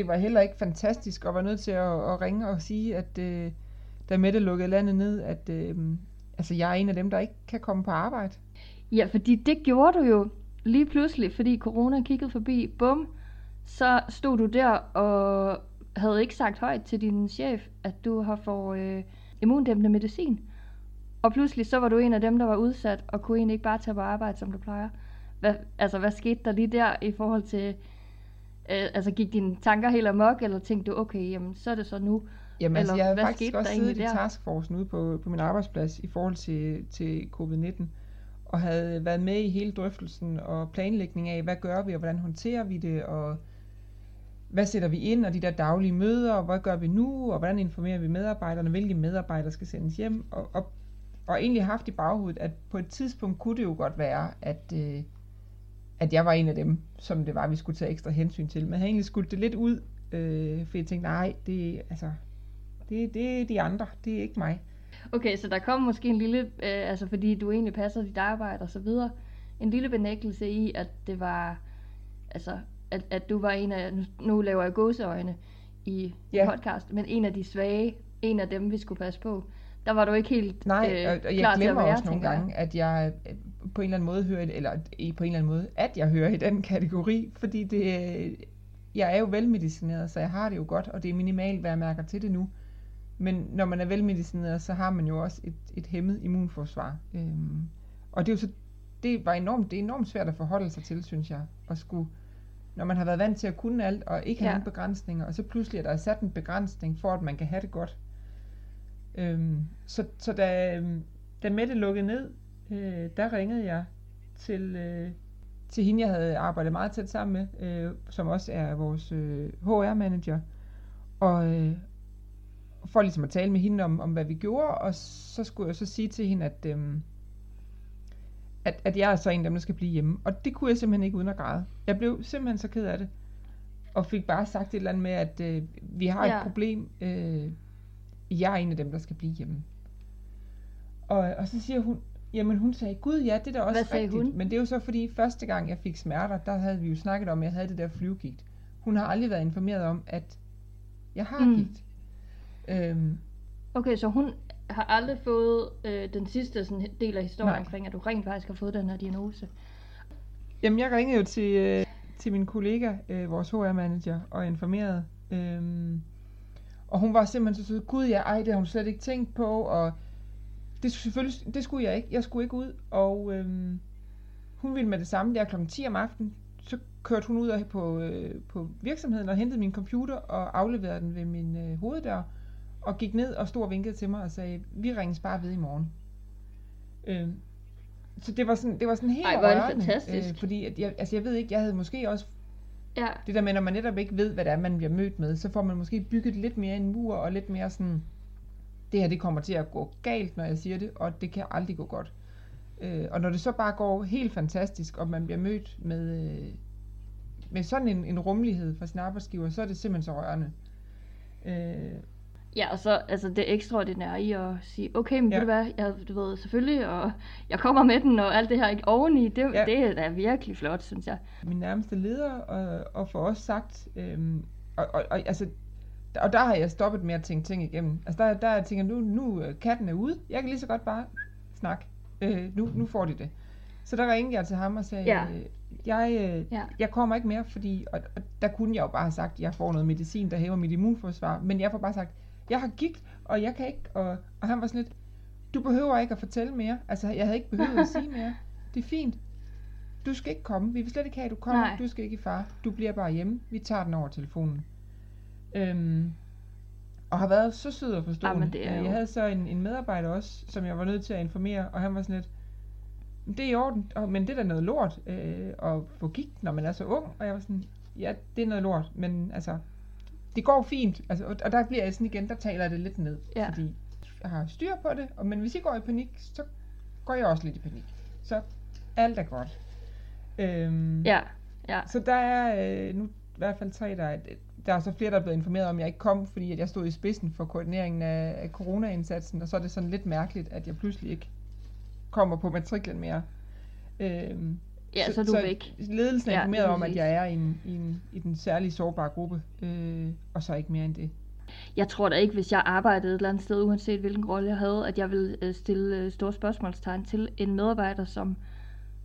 S3: det var heller ikke fantastisk at var nødt til at, at ringe og sige, at øh, da Mette lukkede landet ned, at øh, altså, jeg er en af dem, der ikke kan komme på arbejde.
S2: Ja, fordi det gjorde du jo lige pludselig, fordi corona kiggede forbi. Bum, så stod du der og havde ikke sagt højt til din chef, at du har fået øh, immundæmpende medicin. Og pludselig så var du en af dem, der var udsat, og kunne egentlig ikke bare tage på arbejde, som du plejer. Hvad, altså, hvad skete der lige der i forhold til... Øh, altså, gik dine tanker helt amok, eller tænkte du, okay, jamen, så er det så nu?
S3: Jamen, altså,
S2: Eller
S3: jeg havde
S2: hvad
S3: faktisk også siddet i taskforcen ude på, på min arbejdsplads i forhold til, til covid-19, og havde været med i hele drøftelsen og planlægning af, hvad gør vi, og hvordan håndterer vi det, og hvad sætter vi ind, og de der daglige møder, og hvad gør vi nu, og hvordan informerer vi medarbejderne, hvilke medarbejdere skal sendes hjem, og, og, og egentlig haft i baghovedet, at på et tidspunkt kunne det jo godt være, at, øh, at jeg var en af dem, som det var, vi skulle tage ekstra hensyn til. Men jeg havde egentlig skudt det lidt ud, øh, for jeg tænkte, nej, det, altså, det, det er de andre, det er ikke mig.
S2: Okay, så der kom måske en lille, øh, altså fordi du egentlig passer dit arbejde og så videre, en lille benægtelse i, at det var, altså, at, at du var en af, nu, nu laver jeg gåseøjne i
S3: Ja.
S2: podcast, men en af de svage, en af dem, vi skulle passe på. Der var du ikke helt
S3: Nej,
S2: øh,
S3: og, jeg
S2: til at
S3: glemmer
S2: være,
S3: også nogle gange, at jeg på en eller anden måde hører, eller på en eller anden måde, at jeg hører i den kategori, fordi det, jeg er jo velmedicineret, så jeg har det jo godt, og det er minimalt, hvad jeg mærker til det nu. Men når man er velmedicineret, så har man jo også et, et hæmmet immunforsvar. Øhm, og det er jo så, det var enormt, det er enormt svært at forholde sig til, synes jeg, at skulle, når man har været vant til at kunne alt, og ikke have
S2: Ja.
S3: nogen begrænsninger, og så pludselig er der sat en begrænsning for, at man kan have det godt. Øhm, så, så da, øhm, da Mette lukkede ned, øh, der ringede jeg til, øh, til hende, jeg havde arbejdet meget tæt sammen med, øh, som også er vores øh, HR-manager, og øh, for ligesom at tale med hende om, om, hvad vi gjorde, og så skulle jeg så sige til hende, at, øhm, at, at jeg er så en af dem, der skal blive hjemme. Og det kunne jeg simpelthen ikke uden at græde. Jeg blev simpelthen så ked af det, og fik bare sagt et eller andet med, at øh, vi har
S2: Ja.
S3: et problem, øh, jeg er en af dem, der skal blive hjemme. Og, og så siger hun, jamen hun sagde, gud ja, det er da også
S2: Hvad sagde
S3: rigtigt.
S2: hun?
S3: Men det er jo så fordi, første gang jeg fik smerter, der havde vi jo snakket om, at jeg havde det der flyvegigt. Hun har aldrig været informeret om, at jeg har
S2: Mm.
S3: gigt. Øhm,
S2: Okay, så hun har aldrig fået øh, den sidste sådan, del af historien
S3: Nej.
S2: omkring, at du rent faktisk har fået den her diagnose.
S3: Jamen, jeg ringede jo til, øh, til min kollega, øh, vores HR-manager, og informerede. Øhm, og hun var simpelthen så sød, gud ja, ej, det har hun slet ikke tænkt på, og det, skulle selvfølgelig, det skulle jeg ikke. Jeg skulle ikke ud, og øhm, hun ville med det samme, der kl. 10 om aftenen, så kørte hun ud af- på, øh, på virksomheden og hentede min computer og afleverede den ved min øh, hoveddør, og gik ned og stod og vinkede til mig og sagde, vi ringes bare ved i morgen. Øhm, så det var sådan, det var sådan helt
S2: Ej, hvor er det
S3: rørende,
S2: fantastisk.
S3: Øh, fordi at jeg, altså jeg ved ikke, jeg havde måske også
S2: Ja,
S3: det der med, når man netop ikke ved, hvad det er, man bliver mødt med, så får man måske bygget lidt mere en mur, og lidt mere sådan, det her, det kommer til at gå galt, når jeg siger det, og det kan aldrig gå godt. Øh, og når det så bare går helt fantastisk, og man bliver mødt med, øh, med sådan en, en rummelighed fra sin arbejdsgiver, så er det simpelthen så rørende. Øh,
S2: ja og så altså det ekstraordinære i at sige, okay, men
S3: Ja.
S2: ved du hvad, jeg, du ved selvfølgelig, og jeg kommer med den, og alt det her ikke oveni, det,
S3: Ja.
S2: det er virkelig flot, synes jeg.
S3: min nærmeste leder og, og for os sagt, øhm, og, og, og, altså, og der har jeg stoppet med at tænke ting igennem. Altså der, der tænker jeg, nu, nu øh, katten er ude, jeg kan lige så godt bare snakke. Øh, nu, nu får de det. Så der ringede jeg til ham og sagde,
S2: Ja.
S3: øh, jeg, øh,
S2: Ja.
S3: jeg kommer ikke mere, fordi, og, og der kunne jeg jo bare have sagt, jeg får noget medicin, der hæver mit immunforsvar, men jeg får bare sagt, jeg har gigt, og jeg kan ikke, og, og han var sådan lidt, du behøver ikke at fortælle mere, altså jeg havde ikke behøvet at sige mere, det er fint, du skal ikke komme, vi vil slet ikke have, at du kommer,
S2: Nej.
S3: du skal ikke i far, du bliver bare hjemme, vi tager den over telefonen. Øhm, og har været så sød og forstående.
S2: Jamen, det er
S3: Øh,
S2: jo-
S3: Jeg havde så en, en medarbejder også, som jeg var nødt til at informere, og han var sådan lidt, det er i orden, og, men det er da noget lort øh, at få gigt, når man er så ung. Og jeg var sådan, ja, det er noget lort, men altså, det går fint. Altså, og, og der bliver jeg sådan igen, der taler jeg det lidt ned,
S2: Ja.
S3: fordi jeg har styr på det, og, men hvis I går i panik, så går jeg også lidt i panik. Så alt er godt. Øhm,
S2: Ja, ja.
S3: så der er øh, nu hvert fald tre, der er, der er så flere, der er blevet informeret om, at jeg ikke kom, fordi at jeg stod i spidsen for koordineringen af, af corona-indsatsen, og så er det sådan lidt mærkeligt, at jeg pludselig ikke kommer på matriklen mere. Øhm,
S2: Ja, så er du væk.
S3: Ledelsen er
S2: Ja,
S3: informeret om, at jeg er i, en, i, en, i den særlige sårbare gruppe, øh, og så ikke mere end det.
S2: Jeg tror da ikke, hvis jeg arbejdede et eller andet sted, uanset hvilken rolle jeg havde, at jeg ville øh, stille øh, store spørgsmålstegn til en medarbejder, som,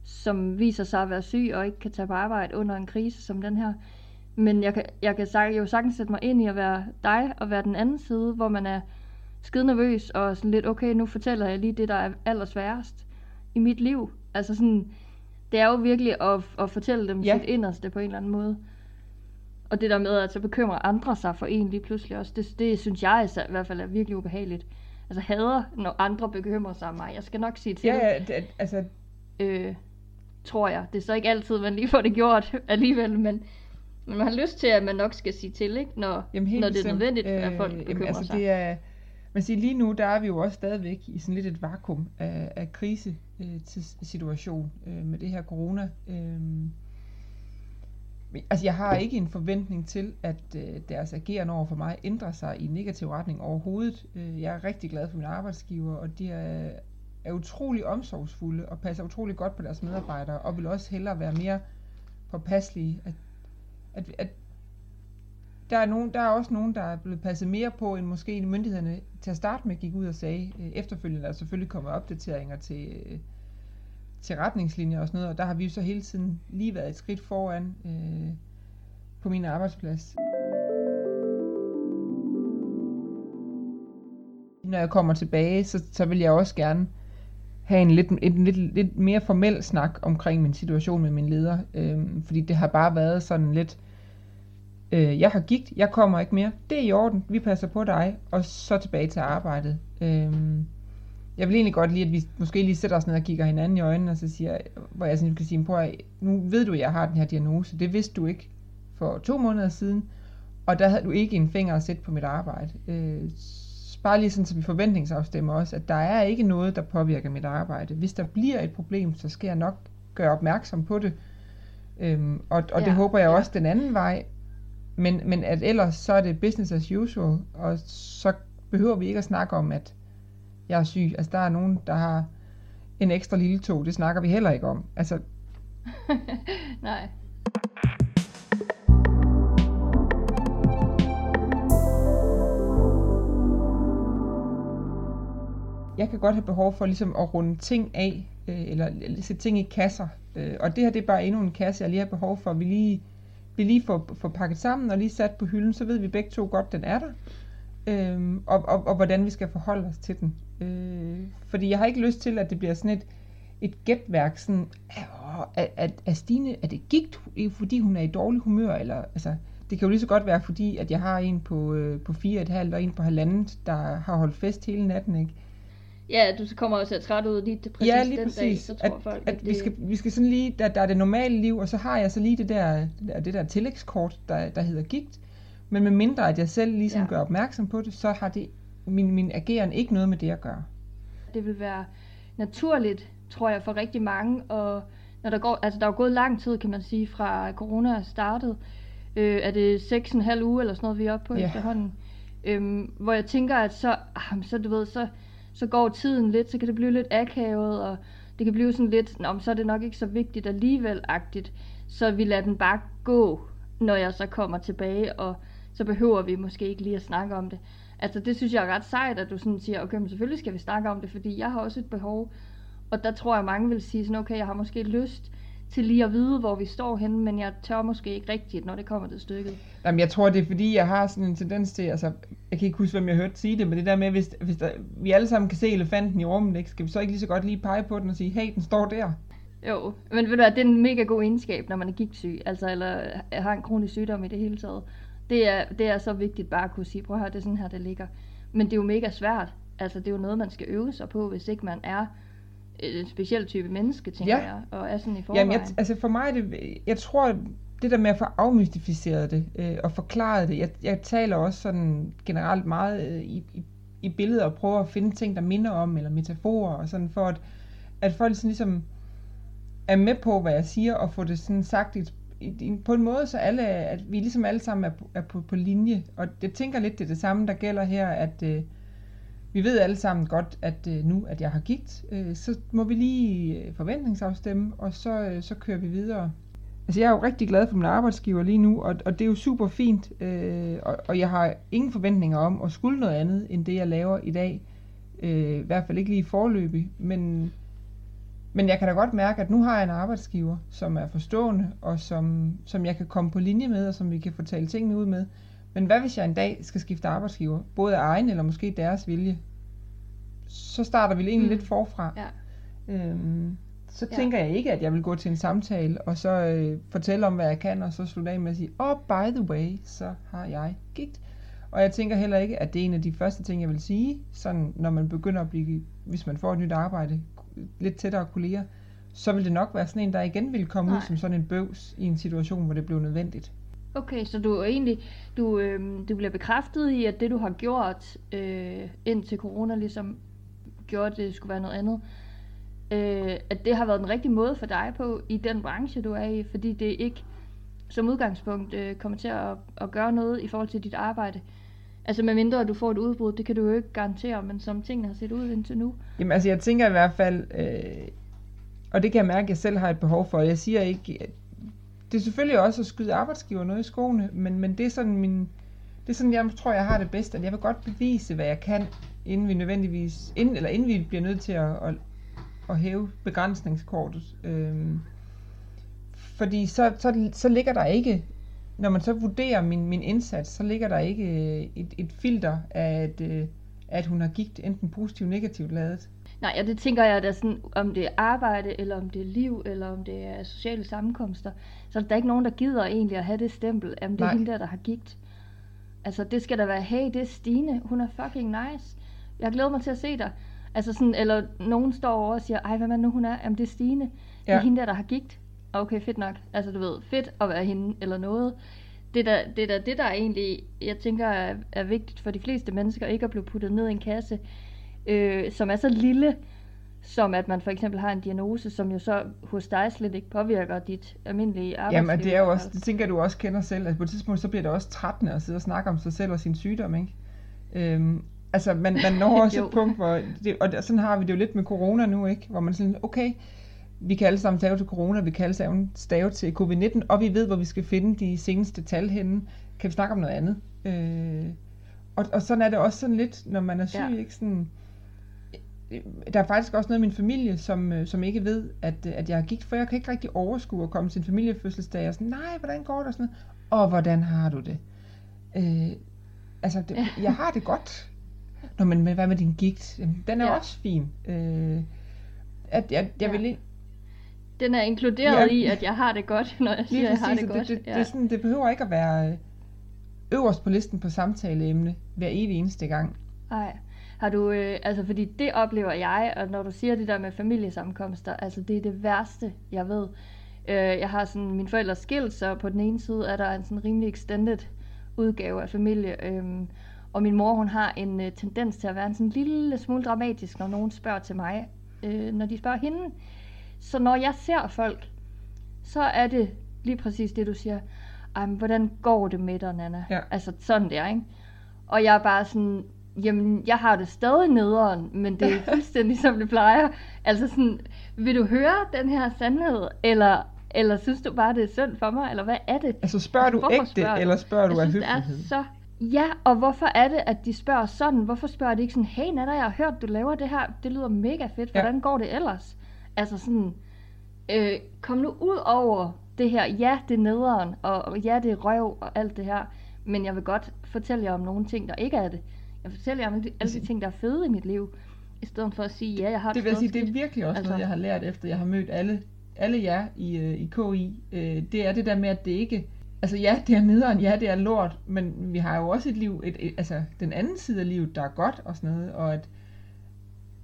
S2: som viser sig at være syg og ikke kan tage på arbejde under en krise som den her. Men jeg kan, jeg kan sag, jo sagtens sætte mig ind i at være dig og være den anden side, hvor man er skide nervøs og sådan lidt, okay, nu fortæller jeg lige det, der er allersværest i mit liv. Altså sådan, det er jo virkelig at, at fortælle dem
S3: Ja.
S2: sit inderste på en eller anden måde. Og det der med, at så bekymrer andre sig for en lige pludselig også, det, det synes jeg i hvert fald er virkelig ubehageligt. Altså hader, når andre bekymrer sig om mig. Jeg skal nok sige til,
S3: Ja, ja, det, altså,
S2: øh, tror jeg. Det er så ikke altid, man lige får det gjort alligevel, men man har lyst til, at man nok skal sige til, ikke? Når,
S3: Jamen
S2: når det er nødvendigt, at folk
S3: Øh,
S2: bekymrer
S3: jamen, altså,
S2: sig.
S3: Det er, man siger, lige nu, der er vi jo også stadigvæk i sådan lidt et vakuum af, af krise øh, øh, med det her corona. Øh, altså, jeg har ikke en forventning til, at øh, deres ageren over for mig ændrer sig i negativ retning overhovedet. Øh, jeg er rigtig glad for min arbejdsgiver, og de er, er utrolig omsorgsfulde og passer utrolig godt på deres medarbejdere, og vil også hellere være mere påpasselige. At, at, at der er, nogen, der er også nogen, der er blevet passet mere på, end måske myndighederne til at starte med gik ud og sagde. Øh, efterfølgende er der selvfølgelig kommet opdateringer til, øh, til retningslinjer og sådan noget, og der har vi jo så hele tiden lige været et skridt foran øh, på min arbejdsplads. Når jeg kommer tilbage, så, så vil jeg også gerne have en lidt, en lidt, lidt mere formel snak omkring min situation med min leder, øh, fordi det har bare været sådan lidt, øh, jeg har gigt, jeg kommer ikke mere, det er i orden, vi passer på dig, og så tilbage til arbejdet. Øh, jeg vil egentlig godt lide, at vi måske lige sætter os ned og kigger hinanden i øjnene, og så siger, hvor jeg sådan kan sige, prøv at, nu ved du, at jeg har den her diagnose, det vidste du ikke for to måneder siden, og der havde du ikke en finger at sætte på mit arbejde. Øh, bare lige sådan, så vi forventningsafstemmer også, at der er ikke noget, der påvirker mit arbejde. Hvis der bliver et problem, så skal jeg nok gøre opmærksom på det. Øhm, og og det
S2: Ja,
S3: håber jeg
S2: ja.
S3: også den anden vej. Men, men at ellers så er det business as usual, og så behøver vi ikke at snakke om, at jeg er syg. Altså der er nogen, der har en ekstra lille tog, det snakker vi heller ikke om. Altså
S2: Nej.
S3: jeg kan godt have behov for ligesom at runde ting af, øh, eller sætte ting i kasser. Øh, og det her det er bare endnu en kasse, jeg lige har behov for, at vi lige, vi lige får, får pakket sammen og lige sat på hylden, så ved vi begge to godt, den er der. Øh, og, og, og hvordan vi skal forholde os til den. Øh, fordi jeg har ikke lyst til, at det bliver sådan et, et gætværk, sådan, at, at, at Stine, er det gigt, fordi hun er i dårlig humør, eller, altså, det kan jo lige så godt være, fordi at jeg har en på, øh, på fire et halvt og en på halvandet, der har holdt fest hele natten, ikke?
S2: Ja, du kommer også træt ud lige det præcis
S3: ja, lige
S2: den
S3: præcis.
S2: dag, så tror
S3: at,
S2: folk,
S3: at, at vi, skal, vi skal sådan lige, der, der er det normale liv, og så har jeg så lige det der, det der, det tillægskort, der, der hedder gigt. Men med mindre at jeg selv ligesom ja. gør opmærksom på det, så har det min, min ageren ikke noget med det at gøre.
S2: Det vil være naturligt, tror jeg, for rigtig mange, og når der går, altså der er gået lang tid, kan man sige, fra corona er startet, øh, er det 6,5 uge eller sådan noget, vi er oppe på ja. efterhånden, øhm, hvor jeg tænker, at så, ah, så du ved, så, så går tiden lidt, så kan det blive lidt akavet, og det kan blive sådan lidt, Nå, så er det nok ikke så vigtigt alligevel-agtigt, så vi lader den bare gå, når jeg så kommer tilbage, og så behøver vi måske ikke lige at snakke om det. Altså det synes jeg er ret sejt, at du sådan siger, okay, men selvfølgelig skal vi snakke om det, fordi jeg har også et behov, og der tror jeg mange vil sige sådan, okay, jeg har måske lyst til lige at vide, hvor vi står henne, men jeg tør måske ikke rigtigt, når det kommer til stykket.
S3: Jamen, jeg tror, det er fordi, jeg har sådan en tendens til, altså, jeg kan ikke huske, hvem jeg hørte sige det, men det der med, hvis, hvis der, vi alle sammen kan se elefanten i rummet, ikke, skal vi så ikke lige så godt lige pege på den og sige, hey, den står der?
S2: Jo, men ved du hvad, det er en mega god egenskab, når man er gigtsyg, altså, eller har en kronisk sygdom i det hele taget. Det er, det er så vigtigt bare at kunne sige, prøv at høre, det er sådan her, det ligger. Men det er jo mega svært. Altså, det er jo noget, man skal øve sig på, hvis ikke man er en speciel type menneske, tænker ja. jeg, og er sådan i forvejen.
S3: Jamen, jeg, altså for mig, det, jeg tror, det der med at få afmystificeret det, øh, og forklaret det, jeg, jeg taler også sådan generelt meget øh, i, i, i billeder, og prøver at finde ting, der minder om, eller metaforer, og sådan for at, at folk sådan ligesom er med på, hvad jeg siger, og få det sådan sagt i, i, på en måde, så alle, at vi ligesom alle sammen er på, er på, på linje. Og det tænker lidt, det er det samme, der gælder her, at øh, vi ved alle sammen godt, at øh, nu, at jeg har gigt, øh, så må vi lige øh, forventningsafstemme, og så, øh, så kører vi videre. Altså, jeg er jo rigtig glad for min arbejdsgiver lige nu, og, og det er jo super fint, øh, og, og jeg har ingen forventninger om at skulle noget andet, end det, jeg laver i dag. Øh, I hvert fald ikke lige forløbig, men, men jeg kan da godt mærke, at nu har jeg en arbejdsgiver, som er forstående, og som, som jeg kan komme på linje med, og som vi kan få talt tingene ud med. Men hvad hvis jeg en dag skal skifte arbejdsgiver, både af egen eller måske deres vilje? Så starter vi egentlig mm. lidt forfra. Ja. Øhm, så ja. tænker jeg ikke, at jeg vil gå til en samtale, og så øh, fortælle om, hvad jeg kan, og så slutte af med at sige, oh, by the way, så har jeg gigt. Og jeg tænker heller ikke, at det er en af de første ting, jeg vil sige, sådan når man begynder at blive, hvis man får et nyt arbejde, lidt tættere kolleger, så vil det nok være sådan en, der igen vil komme Nej. ud som sådan en bøvs i en situation, hvor det blev nødvendigt.
S2: Okay, så du er egentlig, du, øh, du bliver bekræftet i, at det du har gjort øh, indtil corona ligesom gjorde, at det skulle være noget andet, øh, at det har været den rigtige måde for dig på i den branche, du er i, fordi det ikke som udgangspunkt øh, kommer til at, at gøre noget i forhold til dit arbejde. Altså med mindre at du får et udbrud, det kan du jo ikke garantere, men som tingene har set ud indtil nu.
S3: Jamen altså jeg tænker i hvert fald, øh, og det kan jeg mærke, at jeg selv har et behov for. Jeg siger ikke, det er selvfølgelig også at skyde arbejdsgiver noget i skoene, men, men det er sådan min, det er sådan, jeg tror, jeg har det bedst, at jeg vil godt bevise, hvad jeg kan, inden vi nødvendigvis, inden, eller inden vi bliver nødt til at, at, at hæve begrænsningskortet. Øhm, fordi så, så, så ligger der ikke, når man så vurderer min, min indsats, så ligger der ikke et, et filter af, at, øh, at hun har gigt enten positivt eller negativt lavet.
S2: Nej, ja, det tænker jeg da sådan, om det er arbejde, eller om det er liv, eller om det er sociale sammenkomster. Så der er ikke nogen, der gider egentlig at have det stempel, at det er hende der, der har gigt. Altså, det skal da være, hey, det er Stine, hun er fucking nice. Jeg glæder mig til at se dig. Altså sådan, eller nogen står over og siger, ej, hvad man nu hun er? Jamen, det er Stine. Ja. Det er hende der, der har gigt. Okay, fedt nok. Altså, du ved, fedt at være hende, eller noget. Det er da det, der, det der egentlig, jeg tænker, er, er vigtigt for de fleste mennesker, ikke at blive puttet ned i en kasse øh, som er så lille, som at man for eksempel har en diagnose, som jo så hos dig slet ikke påvirker dit almindelige arbejdsliv.
S3: Jamen, det er jo også, det tænker du også kender selv, altså på et tidspunkt, så bliver det også trættende at sidde og snakke om sig selv og sin sygdom, ikke? Øhm, altså, man, man når også et punkt, hvor, det, og sådan har vi det jo lidt med corona nu, ikke? Hvor man sådan, okay, vi kan alle sammen stave til corona, vi kan alle sammen stave til covid-19, og vi ved, hvor vi skal finde de seneste tal henne. Kan vi snakke om noget andet? Øh, og, og sådan er det også sådan lidt, når man er syg, ja. ikke? Sådan, der er faktisk også noget i min familie, som, øh, som ikke ved, at, øh, at jeg er gift, for jeg kan ikke rigtig overskue at komme til en familiefødselsdag og sådan, nej, hvordan går det og sådan noget. Og hvordan har du det? Øh, altså, det, jeg har det godt. Nå, men hvad med din gigt? Den er ja. også fin. Øh, at, jeg, jeg ja. vil
S2: den er inkluderet ja. i, at jeg har det godt, når jeg siger, at jeg har det godt.
S3: Det, det, ja. det, er sådan, det behøver ikke at være øh, øverst på listen på samtaleemne hver evig eneste gang.
S2: Nej. Har du, øh, altså fordi det oplever jeg, og når du siger det der med familiesammenkomster, altså det er det værste, jeg ved. Øh, jeg har sådan, mine forældre skilt, så på den ene side er der en sådan rimelig extended udgave af familie, øh, og min mor, hun har en øh, tendens til at være en sådan lille smule dramatisk, når nogen spørger til mig, øh, når de spørger hende. Så når jeg ser folk, så er det lige præcis det, du siger. Ej, men hvordan går det med dig, Nana? Ja. Altså sådan der, ikke? Og jeg er bare sådan, jamen, jeg har det stadig nederen, men det er fuldstændig som det plejer. Altså sådan, vil du høre den her sandhed, eller, eller synes du bare, det er synd for mig, eller hvad er det?
S3: Altså spørger du ægte, spørger eller spørger du af høflighed?
S2: så Ja, og hvorfor er det, at de spørger sådan? Hvorfor spørger de ikke sådan, hey Nana, jeg har hørt, du laver det her, det lyder mega fedt, hvordan ja. går det ellers? Altså sådan, øh, kom nu ud over det her, ja, det er nederen, og, og ja, det er røv og alt det her, men jeg vil godt fortælle jer om nogle ting, der ikke er det. Jeg fortæller jer om alle de ting, der er fede i mit liv, i stedet for at sige, ja, jeg har
S3: det. Det vil sige, det er virkelig også altså, noget, jeg har lært, efter jeg har mødt alle, alle jer i, øh, i KI. Øh, det er det der med, at det ikke... Altså ja, det er nederen, ja, det er lort, men vi har jo også et liv, et, et, altså den anden side af livet, der er godt og sådan noget, og at,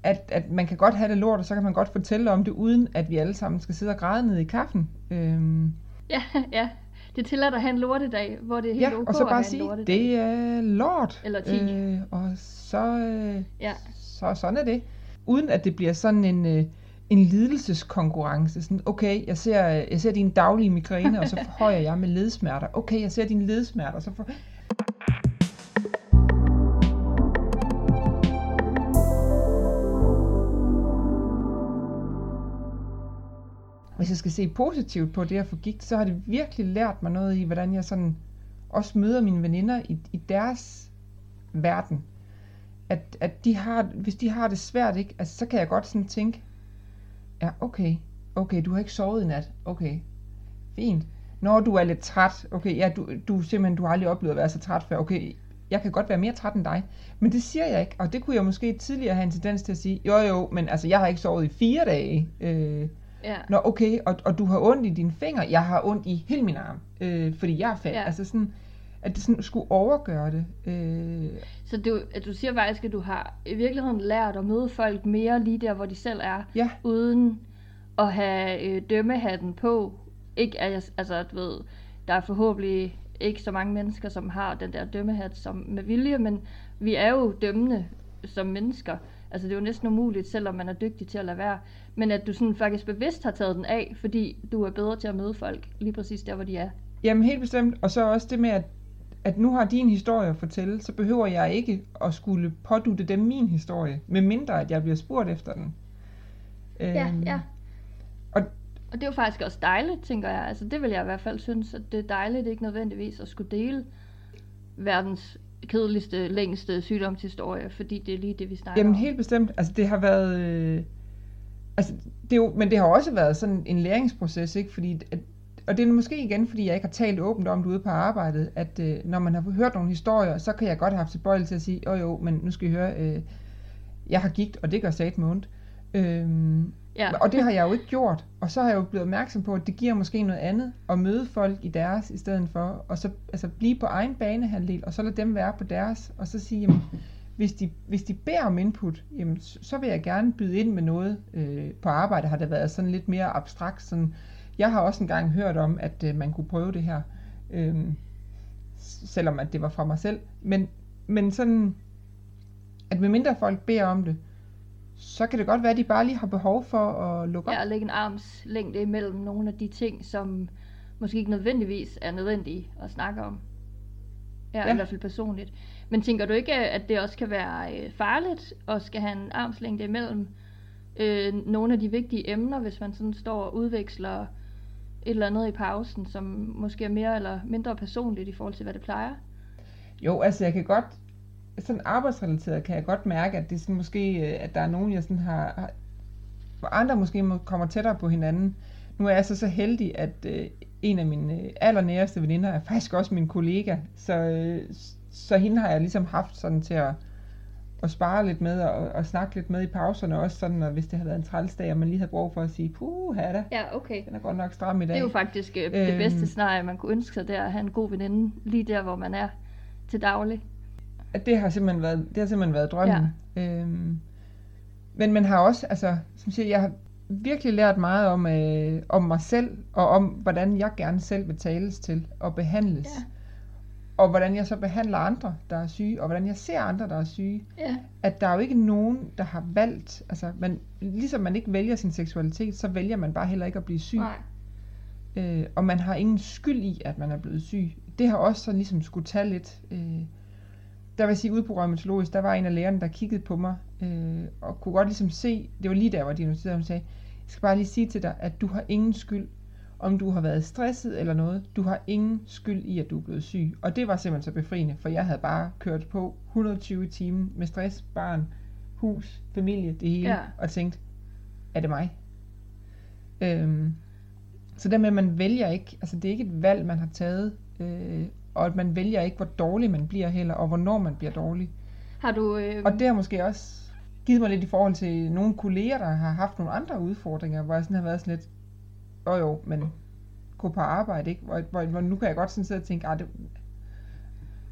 S3: at, at man kan godt have det lort, og så kan man godt fortælle om det, uden at vi alle sammen skal sidde og græde ned i kaffen. Øhm.
S2: Ja, ja det tillader at have en lortedag, hvor det er helt
S3: ja,
S2: ok
S3: og så bare
S2: at
S3: sige, det er lort.
S2: Eller 10. Øh,
S3: og så, øh, ja. så sådan er det. Uden at det bliver sådan en, øh, en lidelseskonkurrence. Sådan, okay, jeg ser, jeg ser din daglige migræne, og så forhøjer jeg med ledsmerter. Okay, jeg ser dine ledsmerter, så for... hvis jeg skal se positivt på det at få gigt, så har det virkelig lært mig noget i, hvordan jeg sådan også møder mine veninder i, i deres verden. At, at de har, hvis de har det svært, ikke, altså, så kan jeg godt sådan tænke, ja, okay, okay, du har ikke sovet i nat, okay, fint. Når du er lidt træt, okay, ja, du, du simpelthen, du har aldrig oplevet at være så træt før, okay, jeg kan godt være mere træt end dig. Men det siger jeg ikke, og det kunne jeg måske tidligere have en tendens til at sige, jo jo, men altså, jeg har ikke sovet i fire dage, øh, Ja. Nå, okay, og, og du har ondt i dine fingre, jeg har ondt i hele min arm, øh, fordi jeg er fat. Ja. Altså sådan, at det sådan skulle overgøre det. Øh.
S2: Så du, at du siger faktisk, at du har i virkeligheden lært at møde folk mere lige der, hvor de selv er, ja. uden at have øh, dømmehatten på. Ikke, altså, du ved, der er forhåbentlig ikke så mange mennesker, som har den der dømmehat som med vilje, men vi er jo dømmende som mennesker. Altså det er jo næsten umuligt, selvom man er dygtig til at lade være. Men at du sådan faktisk bevidst har taget den af, fordi du er bedre til at møde folk lige præcis der, hvor de er.
S3: Jamen helt bestemt. Og så også det med, at, at nu har din historie at fortælle, så behøver jeg ikke at skulle pådute dem min historie, med mindre at jeg bliver spurgt efter den.
S2: Ja, øhm, ja. Og, og det er jo faktisk også dejligt, tænker jeg. Altså det vil jeg i hvert fald synes, at det er dejligt ikke nødvendigvis at skulle dele verdens kedeligste, længste sygdomshistorie, fordi det er lige det, vi snakker
S3: Jamen, om. helt bestemt. Altså, det har været... Øh, altså, det er jo, men det har også været sådan en læringsproces, ikke? Fordi, at, og det er måske igen, fordi jeg ikke har talt åbent om det ude på arbejdet, at øh, når man har hørt nogle historier, så kan jeg godt have haft tilbøjelse til at sige, jo jo, men nu skal I høre, øh, jeg har gigt, og det gør sat med ondt. Øh, Ja. Og det har jeg jo ikke gjort. Og så har jeg jo blevet opmærksom på, at det giver måske noget andet at møde folk i deres i stedet for. Og så altså, blive på egen banehandel, og så lade dem være på deres. Og så sige, jamen, hvis de, hvis de beder om input, jamen, så vil jeg gerne byde ind med noget. Øh, på arbejde har det været sådan lidt mere abstrakt. Sådan, jeg har også engang hørt om, at øh, man kunne prøve det her. Øh, selvom at det var fra mig selv. Men, men sådan, at medmindre folk beder om det, så kan det godt være, at de bare lige har behov for at lukke op.
S2: Ja, og lægge en arms længde imellem nogle af de ting, som måske ikke nødvendigvis er nødvendige at snakke om. Ja, ja. i hvert fald personligt. Men tænker du ikke, at det også kan være øh, farligt at skal have en armslængde imellem øh, nogle af de vigtige emner, hvis man sådan står og udveksler et eller andet i pausen, som måske er mere eller mindre personligt i forhold til, hvad det plejer?
S3: Jo, altså jeg kan godt sådan arbejdsrelateret kan jeg godt mærke, at det er sådan måske, øh, at der er nogen, jeg sådan har, har hvor andre måske må- kommer tættere på hinanden. Nu er jeg så så heldig, at øh, en af mine øh, allernæreste veninder er faktisk også min kollega, så, øh, så hende har jeg ligesom haft sådan til at, at spare lidt med og, og snakke lidt med i pauserne også sådan, og hvis det har været en trælsdag, og man lige havde brug for at sige, puh, da,
S2: Ja, okay.
S3: den er godt nok stram i dag.
S2: Det er jo faktisk øh, det bedste
S3: Øhm.
S2: scenarie, man kunne ønske sig der, at have en god veninde lige der, hvor man er til daglig.
S3: At det har simpelthen været, det har simpelthen været drømmen. Ja. Øhm, men man har også, altså, som siger, jeg har virkelig lært meget om, øh, om mig selv, og om, hvordan jeg gerne selv vil tales til og behandles.
S2: Ja.
S3: Og hvordan jeg så behandler andre, der er syge, og hvordan jeg ser andre, der er syge.
S2: Ja.
S3: At der er jo ikke nogen, der har valgt, altså, man, ligesom man ikke vælger sin seksualitet, så vælger man bare heller ikke at blive syg.
S2: Nej.
S3: Øh, og man har ingen skyld i, at man er blevet syg. Det har også sådan ligesom skulle tage lidt. Øh, der vil jeg sige, ude på rheumatologisk, der var en af lægerne, der kiggede på mig, øh, og kunne godt ligesom se, det var lige der, hvor diagnosticeret, hun sagde, jeg skal bare lige sige til dig, at du har ingen skyld, om du har været stresset eller noget. Du har ingen skyld i, at du er blevet syg. Og det var simpelthen så befriende, for jeg havde bare kørt på 120 timer med stress, barn, hus, familie, det hele,
S2: Ja.
S3: og tænkt, er det mig? Øhm, så det med, at man vælger ikke, altså det er ikke et valg, man har taget, øh, og at man vælger ikke, hvor dårlig man bliver heller, og hvornår man bliver dårlig.
S2: Har du... Øh,
S3: Og det har måske også givet mig lidt i forhold til nogle kolleger, der har haft nogle andre udfordringer, hvor jeg sådan har været sådan lidt, åh jo, men gå på arbejde, ikke? Hvor, hvor, hvor nu kan jeg godt sådan sidde og tænke, ah, det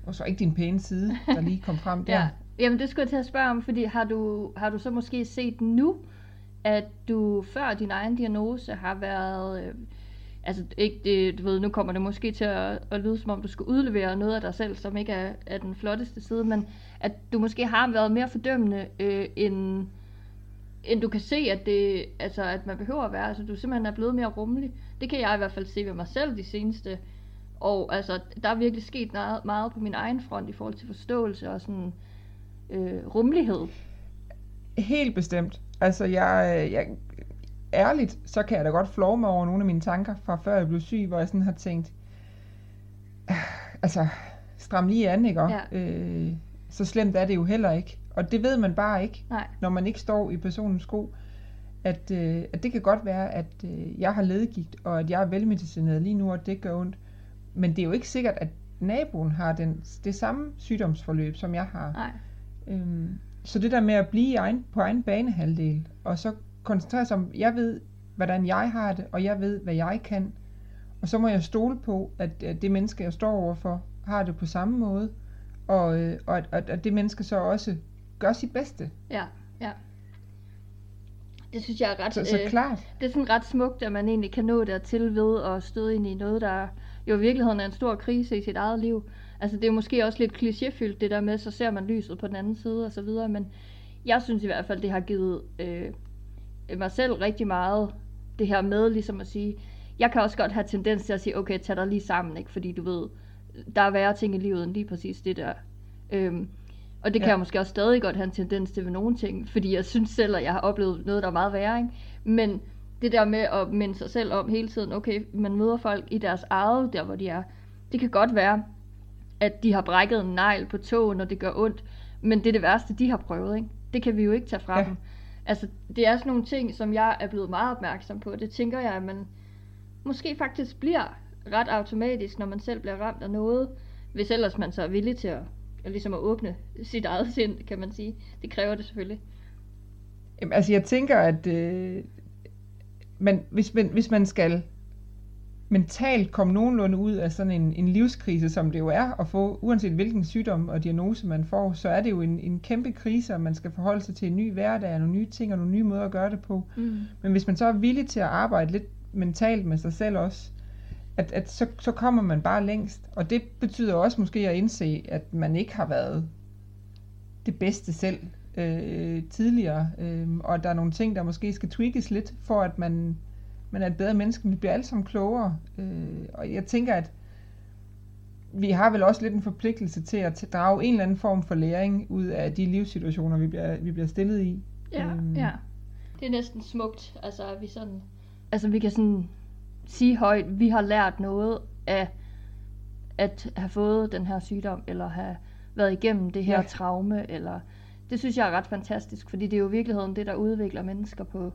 S3: var så ikke din pæne side, der lige kom frem der.
S2: Ja. Jamen det skulle jeg til at spørge om, fordi har du, har du så måske set nu, at du før din egen diagnose har været, øh, altså ikke det, du ved, nu kommer det måske til at, at lyde som om du skal udlevere noget af dig selv, som ikke er, er den flotteste side, men at du måske har været mere fordømmende, øh, end, end du kan se, at, det, altså, at man behøver at være. Altså du simpelthen er blevet mere rummelig. Det kan jeg i hvert fald se ved mig selv de seneste og altså, der er virkelig sket meget, meget på min egen front i forhold til forståelse og sådan øh, rummelighed.
S3: Helt bestemt. Altså, jeg, jeg, ærligt, så kan jeg da godt flove mig over nogle af mine tanker fra før jeg blev syg, hvor jeg sådan har tænkt, "Ah, altså, stram lige an, ikke? Og,
S2: Ja.
S3: øh, så slemt er det jo heller ikke. Og det ved man bare ikke,
S2: Nej.
S3: når man ikke står i personens sko. At, øh, at det kan godt være, at øh, jeg har ledegigt, og at jeg er velmedicineret lige nu, og det gør ondt. Men det er jo ikke sikkert, at naboen har den, det samme sygdomsforløb, som jeg har.
S2: Nej.
S3: Øhm, så det der med at blive egen, på egen banehalvdel, og så koncentrere sig om, jeg ved, hvordan jeg har det, og jeg ved, hvad jeg kan. Og så må jeg stole på, at, at det menneske, jeg står overfor, har det på samme måde, og, øh, og at, at, at det menneske så også gør sit bedste.
S2: Ja, ja. Det synes jeg er ret...
S3: Så, så
S2: øh,
S3: klart.
S2: det er sådan ret smukt, at man egentlig kan nå dertil ved at støde ind i noget, der jo i virkeligheden er en stor krise i sit eget liv. Altså det er måske også lidt klichéfyldt det der med, så ser man lyset på den anden side og så videre, men jeg synes i hvert fald, det har givet øh, mig selv rigtig meget det her med ligesom at sige, jeg kan også godt have tendens til at sige, okay, tag dig lige sammen, ikke? fordi du ved, der er værre ting i livet end lige præcis det der. Øhm, og det kan
S3: Ja.
S2: jeg måske også stadig godt have en tendens til ved nogle ting, fordi jeg synes selv, at jeg har oplevet noget, der er meget værre. Ikke? Men det der med at minde sig selv om hele tiden, okay, man møder folk i deres eget, der hvor de er. Det kan godt være, at de har brækket en negl på tåen, og det gør ondt, men det er det værste, de har prøvet. Ikke? Det kan vi jo ikke tage fra
S3: ja.
S2: dem. Altså, det er sådan nogle ting, som jeg er blevet meget opmærksom på. Det tænker jeg, at man måske faktisk bliver ret automatisk, når man selv bliver ramt af noget, hvis ellers man så er villig til at, at ligesom at åbne sit eget sind, kan man sige. Det kræver det selvfølgelig.
S3: Jamen, altså jeg tænker, at øh, man, hvis, man, hvis man skal mentalt komme nogenlunde ud af sådan en, en livskrise, som det jo er at få, uanset hvilken sygdom og diagnose man får, så er det jo en, en kæmpe krise, og man skal forholde sig til en ny hverdag, og nogle nye ting og nogle nye måder at gøre det på.
S2: Mm.
S3: Men hvis man så er villig til at arbejde lidt mentalt med sig selv også, at, at så, så kommer man bare længst. Og det betyder også måske at indse, at man ikke har været det bedste selv øh, tidligere, øh, og der er nogle ting, der måske skal tweakes lidt, for at man, man er et bedre menneske, men vi bliver alle sammen klogere. Øh, og jeg tænker, at vi har vel også lidt en forpligtelse til at drage en eller anden form for læring ud af de livssituationer, vi bliver, vi bliver stillet i.
S2: Ja,
S3: Øhm.
S2: ja. Det er næsten smukt, altså at vi sådan... Altså vi kan sådan sige højt, vi har lært noget af at have fået den her sygdom, eller have været igennem det her
S3: ja.
S2: traume, eller det synes jeg er ret fantastisk, fordi det er jo i virkeligheden det, der udvikler mennesker på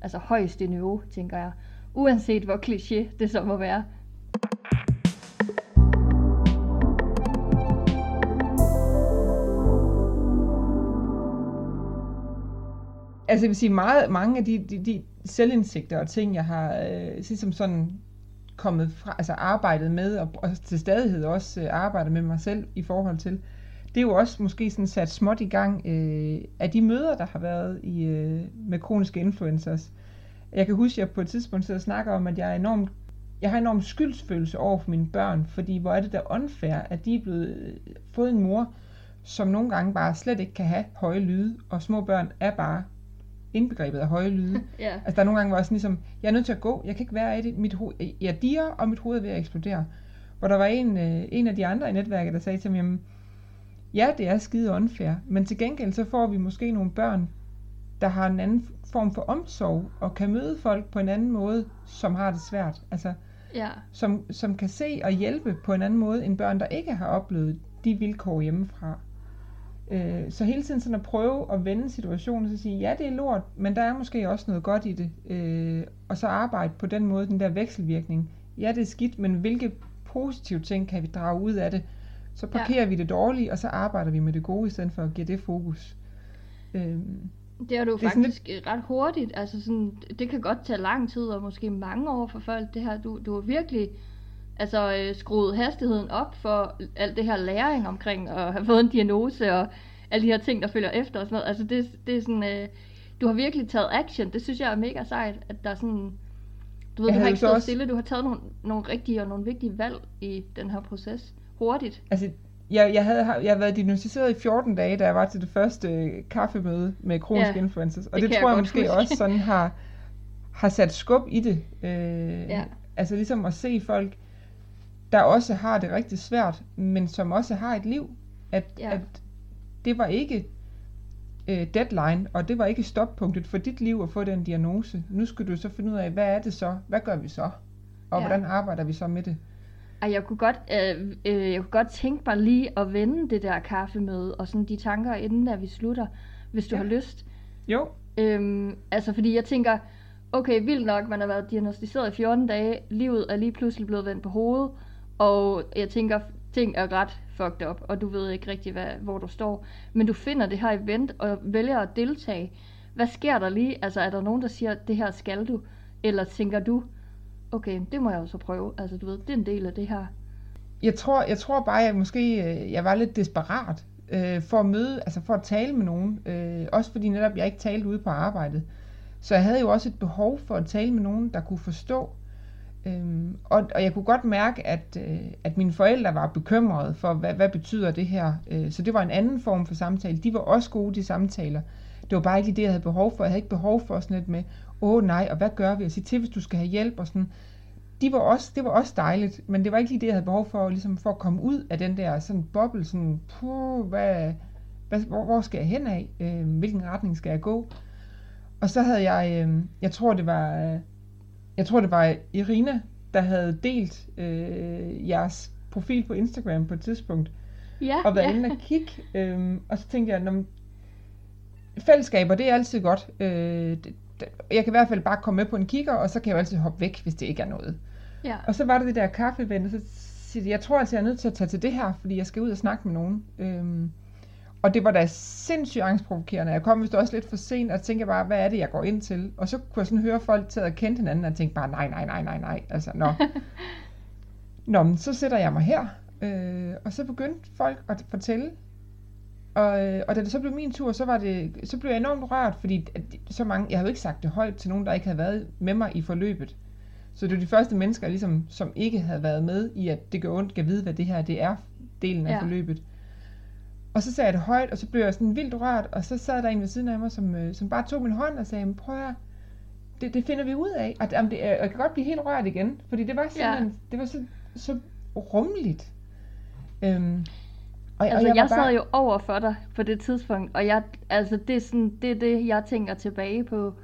S2: altså højeste niveau, tænker jeg. Uanset hvor kliché det så må være.
S3: Altså jeg vil sige, meget, mange af de, de, de selvindsigter og ting, jeg har øh, ligesom sådan kommet fra, altså arbejdet med, og, og til stadighed også øh, arbejder med mig selv i forhold til, det er jo også måske sådan sat småt i gang øh, af de møder, der har været i, øh, med kroniske influencers. Jeg kan huske, at jeg på et tidspunkt sidder og snakker om, at jeg er enormt jeg har enorm skyldsfølelse over for mine børn, fordi hvor er det da unfair, at de er blevet øh, fået en mor, som nogle gange bare slet ikke kan have høje lyde, og små børn er bare indbegrebet af høje lyde.
S2: Ja.
S3: Altså der er nogle gange, hvor jeg sådan ligesom, jeg er nødt til at gå, jeg kan ikke være i det, mit hoved, jeg diger, og mit hoved er ved at eksplodere. Hvor der var en, øh, en af de andre i netværket, der sagde til mig, jamen, ja, det er skide unfair, men til gengæld så får vi måske nogle børn, der har en anden form for omsorg, og kan møde folk på en anden måde, som har det svært. Altså,
S2: Ja.
S3: som, som kan se og hjælpe på en anden måde, end børn, der ikke har oplevet de vilkår hjemmefra. Øh, så hele tiden sådan at prøve at vende situationen og sige, ja, det er lort, men der er måske også noget godt i det. Øh, og så arbejde på den måde, den der vekselvirkning. Ja, det er skidt, men hvilke positive ting kan vi drage ud af det? Så parkerer ja. vi det dårlige, og så arbejder vi med det gode, i stedet for at give det fokus. Øh,
S2: Det er du
S3: Det er
S2: faktisk lidt... ret hurtigt. Altså sådan, det kan godt tage lang tid, og måske mange år for folk. Det her, du, du har virkelig altså, øh, skruet hastigheden op for alt det her læring omkring at have fået en diagnose og alle de her ting, der følger efter og sådan noget. Altså det, det er sådan, øh, du har virkelig taget action. Det synes jeg er mega sejt, at der er sådan, du ved,
S3: Jeg
S2: du har ikke stået
S3: også-
S2: stille, du har taget nogle, nogle rigtige og nogle vigtige valg i den her proces. Hurtigt.
S3: Altså, jeg, jeg, havde, jeg havde været diagnosticeret i 14 dage, da jeg var til det første øh, kaffemøde med kroniske
S2: Ja,
S3: influencers. Og
S2: det
S3: det, tror
S2: jeg
S3: jeg måske
S2: huske.
S3: også sådan har, har sat skub i det. Øh,
S2: Ja.
S3: Altså ligesom at se folk, der også har det rigtig svært, men som også har et liv. At,
S2: Ja.
S3: at det var ikke øh, deadline, og det var ikke stoppunktet for dit liv at få den diagnose. Nu skal du så finde ud af, hvad er det så? Hvad gør vi så? Og
S2: Ja.
S3: hvordan arbejder vi så med det?
S2: Ej, jeg kunne godt, øh, øh, jeg kunne godt tænke mig lige at vende det der kaffemøde, og sådan de tanker, inden at vi slutter, hvis du
S3: Ja.
S2: har lyst.
S3: Jo,
S2: Øhm, altså, fordi jeg tænker, okay, vildt nok, man har været diagnostiseret i 14 dage, livet er lige pludselig blevet vendt på hovedet, og jeg tænker, ting er ret fucked up, og du ved ikke rigtig, hvad, hvor du står. Men du finder det her event, og vælger at deltage. Hvad sker der lige? Altså, er der nogen, der siger, det her skal du? Eller tænker du, okay, det må jeg jo så prøve. Altså, du ved, det er en del af det her.
S3: Jeg tror, jeg tror bare, at måske øh, jeg var lidt desperat øh, for at møde, altså for at tale med nogen. Øh, også fordi netop jeg ikke talte ude på arbejdet. Så jeg havde jo også et behov for at tale med nogen, der kunne forstå. Øhm, og, og jeg kunne godt mærke, at, øh, at mine forældre var bekymrede for, hvad, hvad betyder det her. Øh, så det var en anden form for samtale. De var også gode, de samtaler. Det var bare ikke lige det, jeg havde behov for. Jeg havde ikke behov for sådan lidt med, åh nej, og hvad gør vi? Og sige til, hvis du skal have hjælp og sådan de var også, det var også dejligt, men det var ikke lige det, jeg havde behov for, ligesom for at komme ud af den der sådan boble, sådan, puh, hvad, hvad, hvor, hvor skal jeg hen af? Øh, hvilken retning skal jeg gå? Og så havde jeg, øh, jeg tror det var, øh, jeg tror det var Irina, der havde delt øh, jeres profil på Instagram på et tidspunkt,
S2: Ja,
S3: og været
S2: ja.
S3: inde og kigge, øh, og så tænkte jeg, "Nå, men fællesskaber, det er altid godt. Øh, det, det, jeg kan i hvert fald bare komme med på en kigger, og så kan jeg jo altid hoppe væk, hvis det ikke er noget.
S2: ja.
S3: Og så var der det der kaffeevent, og så siger de, jeg tror altså, jeg er nødt til at tage til det her, fordi jeg skal ud og snakke med nogen. Øhm, og det var da sindssygt angstprovokerende. Jeg kom vist også lidt for sent, og tænkte bare, hvad er det, jeg går ind til? Og så kunne jeg sådan høre folk til at kende hinanden, og tænkte bare, nej, nej, nej, nej, nej. Altså, nå. nå, men så sætter jeg mig her. Øh, og så begyndte folk at fortælle. Og, øh, og da det så blev min tur, så, var det, så blev jeg enormt rørt, fordi at så mange, jeg havde jo ikke sagt det højt til nogen, der ikke havde været med mig i forløbet. Så det var de første mennesker, ligesom, som ikke havde været med i, at det gør ondt, kan vide, hvad det her det er, delen af
S2: Ja.
S3: forløbet. Og så sagde jeg det højt, og så blev jeg sådan vildt rørt, og så sad der en ved siden af mig, som, øh, som bare tog min hånd og sagde, "Men prøv at det, det finder vi ud af. Og, om det, jeg kan godt blive helt rørt igen, fordi det var simpelthen, ja. det var så, så rummeligt. Øhm, og,
S2: Altså, jeg,
S3: var
S2: jeg sad jo over for dig på det tidspunkt, og jeg, altså, det, er sådan, det er det, jeg tænker tilbage på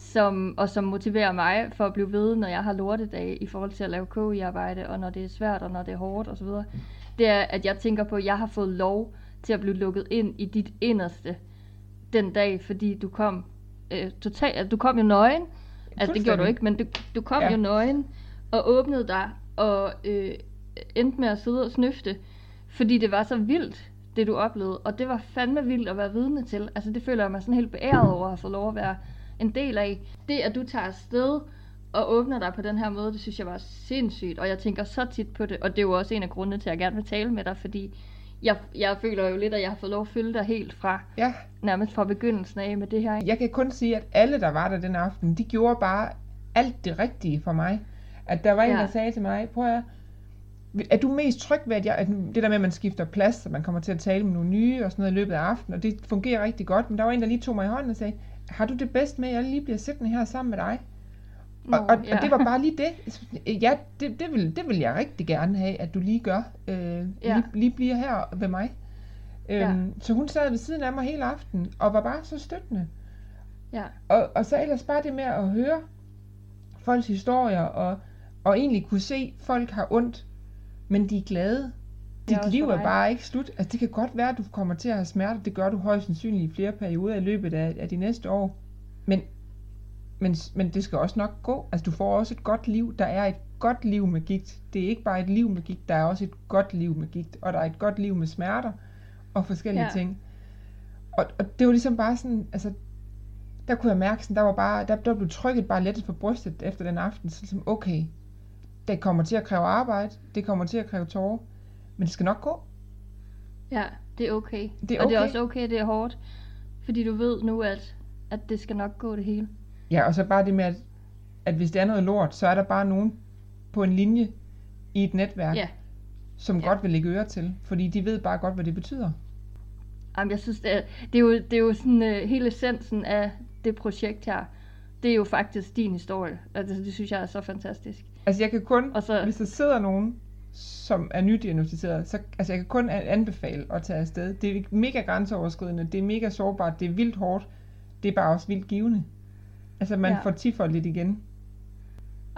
S2: som, og som motiverer mig for at blive ved, når jeg har lortedage i forhold til at lave KI-arbejde, og når det er svært, og når det er hårdt osv., det er, at jeg tænker på, at jeg har fået lov til at blive lukket ind i dit inderste den dag, fordi du kom øh, totalt, du kom jo nøgen, altså det gjorde du ikke, men du, du kom ja. jo nøgen, og åbnede dig, og øh, endte med at sidde og snøfte, fordi det var så vildt, det du oplevede, og det var fandme vildt at være vidne til. Altså det føler jeg mig sådan helt beæret over at fået lov at være en del af. Det, at du tager afsted og åbner dig på den her måde, det synes jeg var sindssygt, og jeg tænker så tit på det, og det er jo også en af grundene til, at jeg gerne vil tale med dig, fordi jeg, jeg føler jo lidt, at jeg har fået lov at følge dig helt fra,
S3: Ja,
S2: nærmest fra begyndelsen af med det her.
S3: jeg kan kun sige, at alle, der var der den aften, de gjorde bare alt det rigtige for mig. At der var en,
S2: Ja.
S3: der sagde til mig, prøv at er du mest tryg ved, at, jeg, at det der med, at man skifter plads, så man kommer til at tale med nogle nye og sådan noget i løbet af aftenen, og det fungerer rigtig godt, men der var en, der lige tog mig i hånden og sagde, har du det bedst med, at jeg lige bliver siddende her sammen med dig?
S2: Nå,
S3: og, og,
S2: ja.
S3: og det var bare lige det. Ja, det, det, vil, det vil jeg rigtig gerne have, at du lige gør. Øh,
S2: Ja.
S3: lige, lige bliver her ved mig. Øhm,
S2: Ja.
S3: Så hun sad ved siden af mig hele aftenen, og var bare så støttende.
S2: Ja,
S3: Og, og så ellers bare det med at høre folks historier, og, og egentlig kunne se, at folk har ondt, men de er glade.
S2: Er
S3: Dit liv er bare ikke slut. Altså, det kan godt være, at du kommer til at have smerte. Det gør du højst sandsynligt i flere perioder i løbet af, af de næste år. Men, men, men det skal også nok gå. Altså, du får også et godt liv. Der er et godt liv med gigt. Det er ikke bare et liv med gigt. Der er også et godt liv med gigt. Og der er et godt liv med smerter og forskellige
S2: Ja.
S3: ting. Og, og det var ligesom bare sådan, altså, der kunne jeg mærke, sådan, der var bare, der, der blev trykket bare lettet på brystet efter den aften. Så ligesom, okay, det kommer til at kræve arbejde, det kommer til at kræve tårer, men det skal nok gå.
S2: ja, det er okay.
S3: Det er
S2: Og det er
S3: okay.
S2: også okay, det er hårdt, fordi du ved nu, at, at det skal nok gå det hele.
S3: Ja, og så bare det med, at, at hvis det er noget lort, så er der bare nogen på en linje i et netværk,
S2: Ja.
S3: som
S2: Ja.
S3: godt vil lægge øre til, fordi de ved bare godt, hvad det betyder.
S2: Jamen, jeg synes, det er, det er jo, det er jo sådan uh, hele essensen af det projekt her. Det er jo faktisk din historie. Altså, det synes jeg er så fantastisk.
S3: Altså jeg kan kun,
S2: Og så-
S3: hvis der sidder nogen, som er nydiagnostiseret, så altså jeg kan kun an- anbefale at tage afsted. Det er mega grænseoverskridende, det er mega sårbart, det er vildt hårdt, det er bare også vildt givende. Altså man
S2: Ja.
S3: får tifoldigt igen.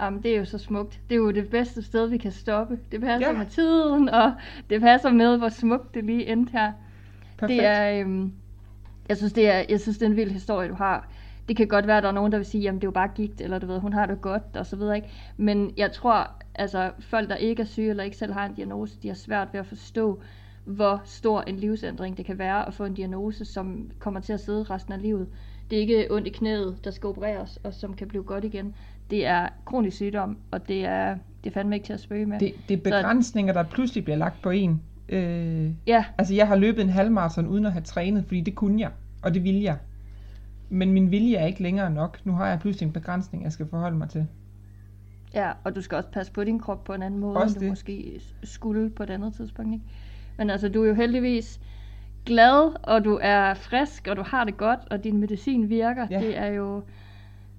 S2: Jamen, det er jo så smukt. Det er jo det bedste sted, vi kan stoppe. Det passer
S3: Ja.
S2: med tiden, og det passer med, hvor smukt det lige endte her.
S3: Perfekt.
S2: Det er, øhm, jeg, synes, det er, jeg synes, det er en vild historie, du har. Det kan godt være, at der er nogen, der vil sige, jamen det er jo bare gigt, eller du ved, hun har det godt, og så videre, ikke? Men jeg tror, altså folk, der ikke er syge, eller ikke selv har en diagnose, de har svært ved at forstå, hvor stor en livsændring det kan være at få en diagnose, som kommer til at sidde resten af livet. Det er ikke ondt i knæet, der skal opereres, og som kan blive godt igen. Det er kronisk sygdom, og det er, det er fandme ikke til at spøge med.
S3: Det, det er begrænsninger, der pludselig bliver lagt på en. Øh,
S2: Ja,
S3: altså jeg har løbet en halvmarathon uden at have trænet, fordi det kunne jeg, og det ville jeg. Men min vilje er ikke længere nok. Nu har jeg pludselig en begrænsning, jeg skal forholde mig til.
S2: Ja, og du skal også passe på din krop på en anden måde,
S3: Også
S2: end du
S3: det.
S2: måske skulle på et andet tidspunkt. Ikke? Men altså, du er jo heldigvis glad, og du er frisk, og du har det godt, og din medicin virker.
S3: Ja.
S2: Det er jo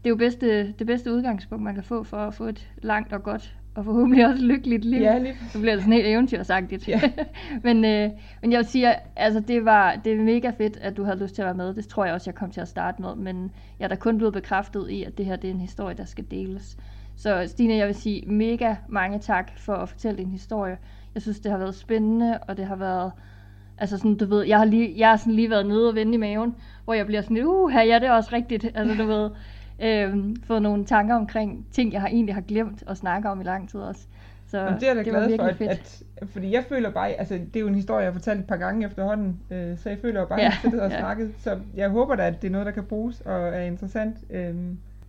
S2: det er jo bedste, det bedste udgangspunkt, man kan få for at få et langt og godt, og forhåbentlig også lykkeligt liv.
S3: Ja, lige
S2: Så bliver det sådan helt eventyrsagtigt.
S3: Ja.
S2: men, øh, men jeg vil sige, altså det var det er mega fedt, at du havde lyst til at være med. Det tror jeg også, jeg kom til at starte med. Men jeg er da kun blevet bekræftet i, at det her det er en historie, der skal deles. Så Stine, jeg vil sige mega mange tak for at fortælle din historie. Jeg synes, det har været spændende, og det har været... Altså sådan, du ved, jeg har, lige, jeg har sådan lige været nede og vende i maven, hvor jeg bliver sådan uh, ja, det er også rigtigt. Altså, du ved, øhm, fået nogle tanker omkring ting, jeg har egentlig har glemt at snakke om i lang tid også. Så
S3: Og det er jeg da glad for, at,
S2: fedt.
S3: at, fordi jeg føler bare, altså det er jo en historie, jeg har fortalt et par gange efterhånden, øh, så jeg føler jo bare, at
S2: Ja,
S3: jeg sidder og
S2: ja.
S3: snakket, så jeg håber da, at det er noget, der kan bruges og er interessant. Øh,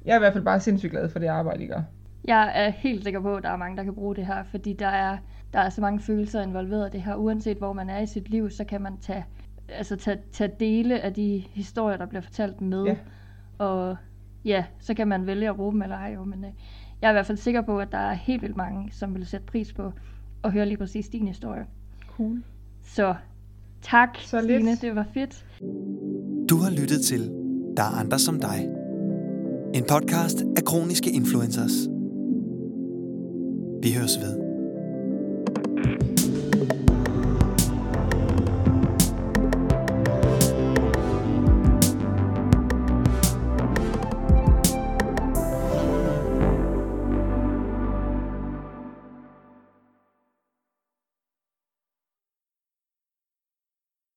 S3: jeg er i hvert fald bare sindssygt glad for det arbejde, I gør.
S2: Jeg er helt sikker på, at der er mange, der kan bruge det her, fordi der er, der er så mange følelser involveret i det her. Uanset hvor man er i sit liv, så kan man tage, altså tage, tage dele af de historier, der bliver fortalt med.
S3: Ja.
S2: Og ja, så kan man vælge at bruge dem eller ej. Jo. Men øh, jeg er i hvert fald sikker på, at der er helt vildt mange, som vil sætte pris på at høre lige præcis din historie.
S3: Cool.
S2: Så tak,
S3: Så
S2: Stine.
S3: lidt.
S2: Det var fedt.
S1: Du har lyttet til Der er andre som dig. En podcast af kroniske influencers. Vi høres ved.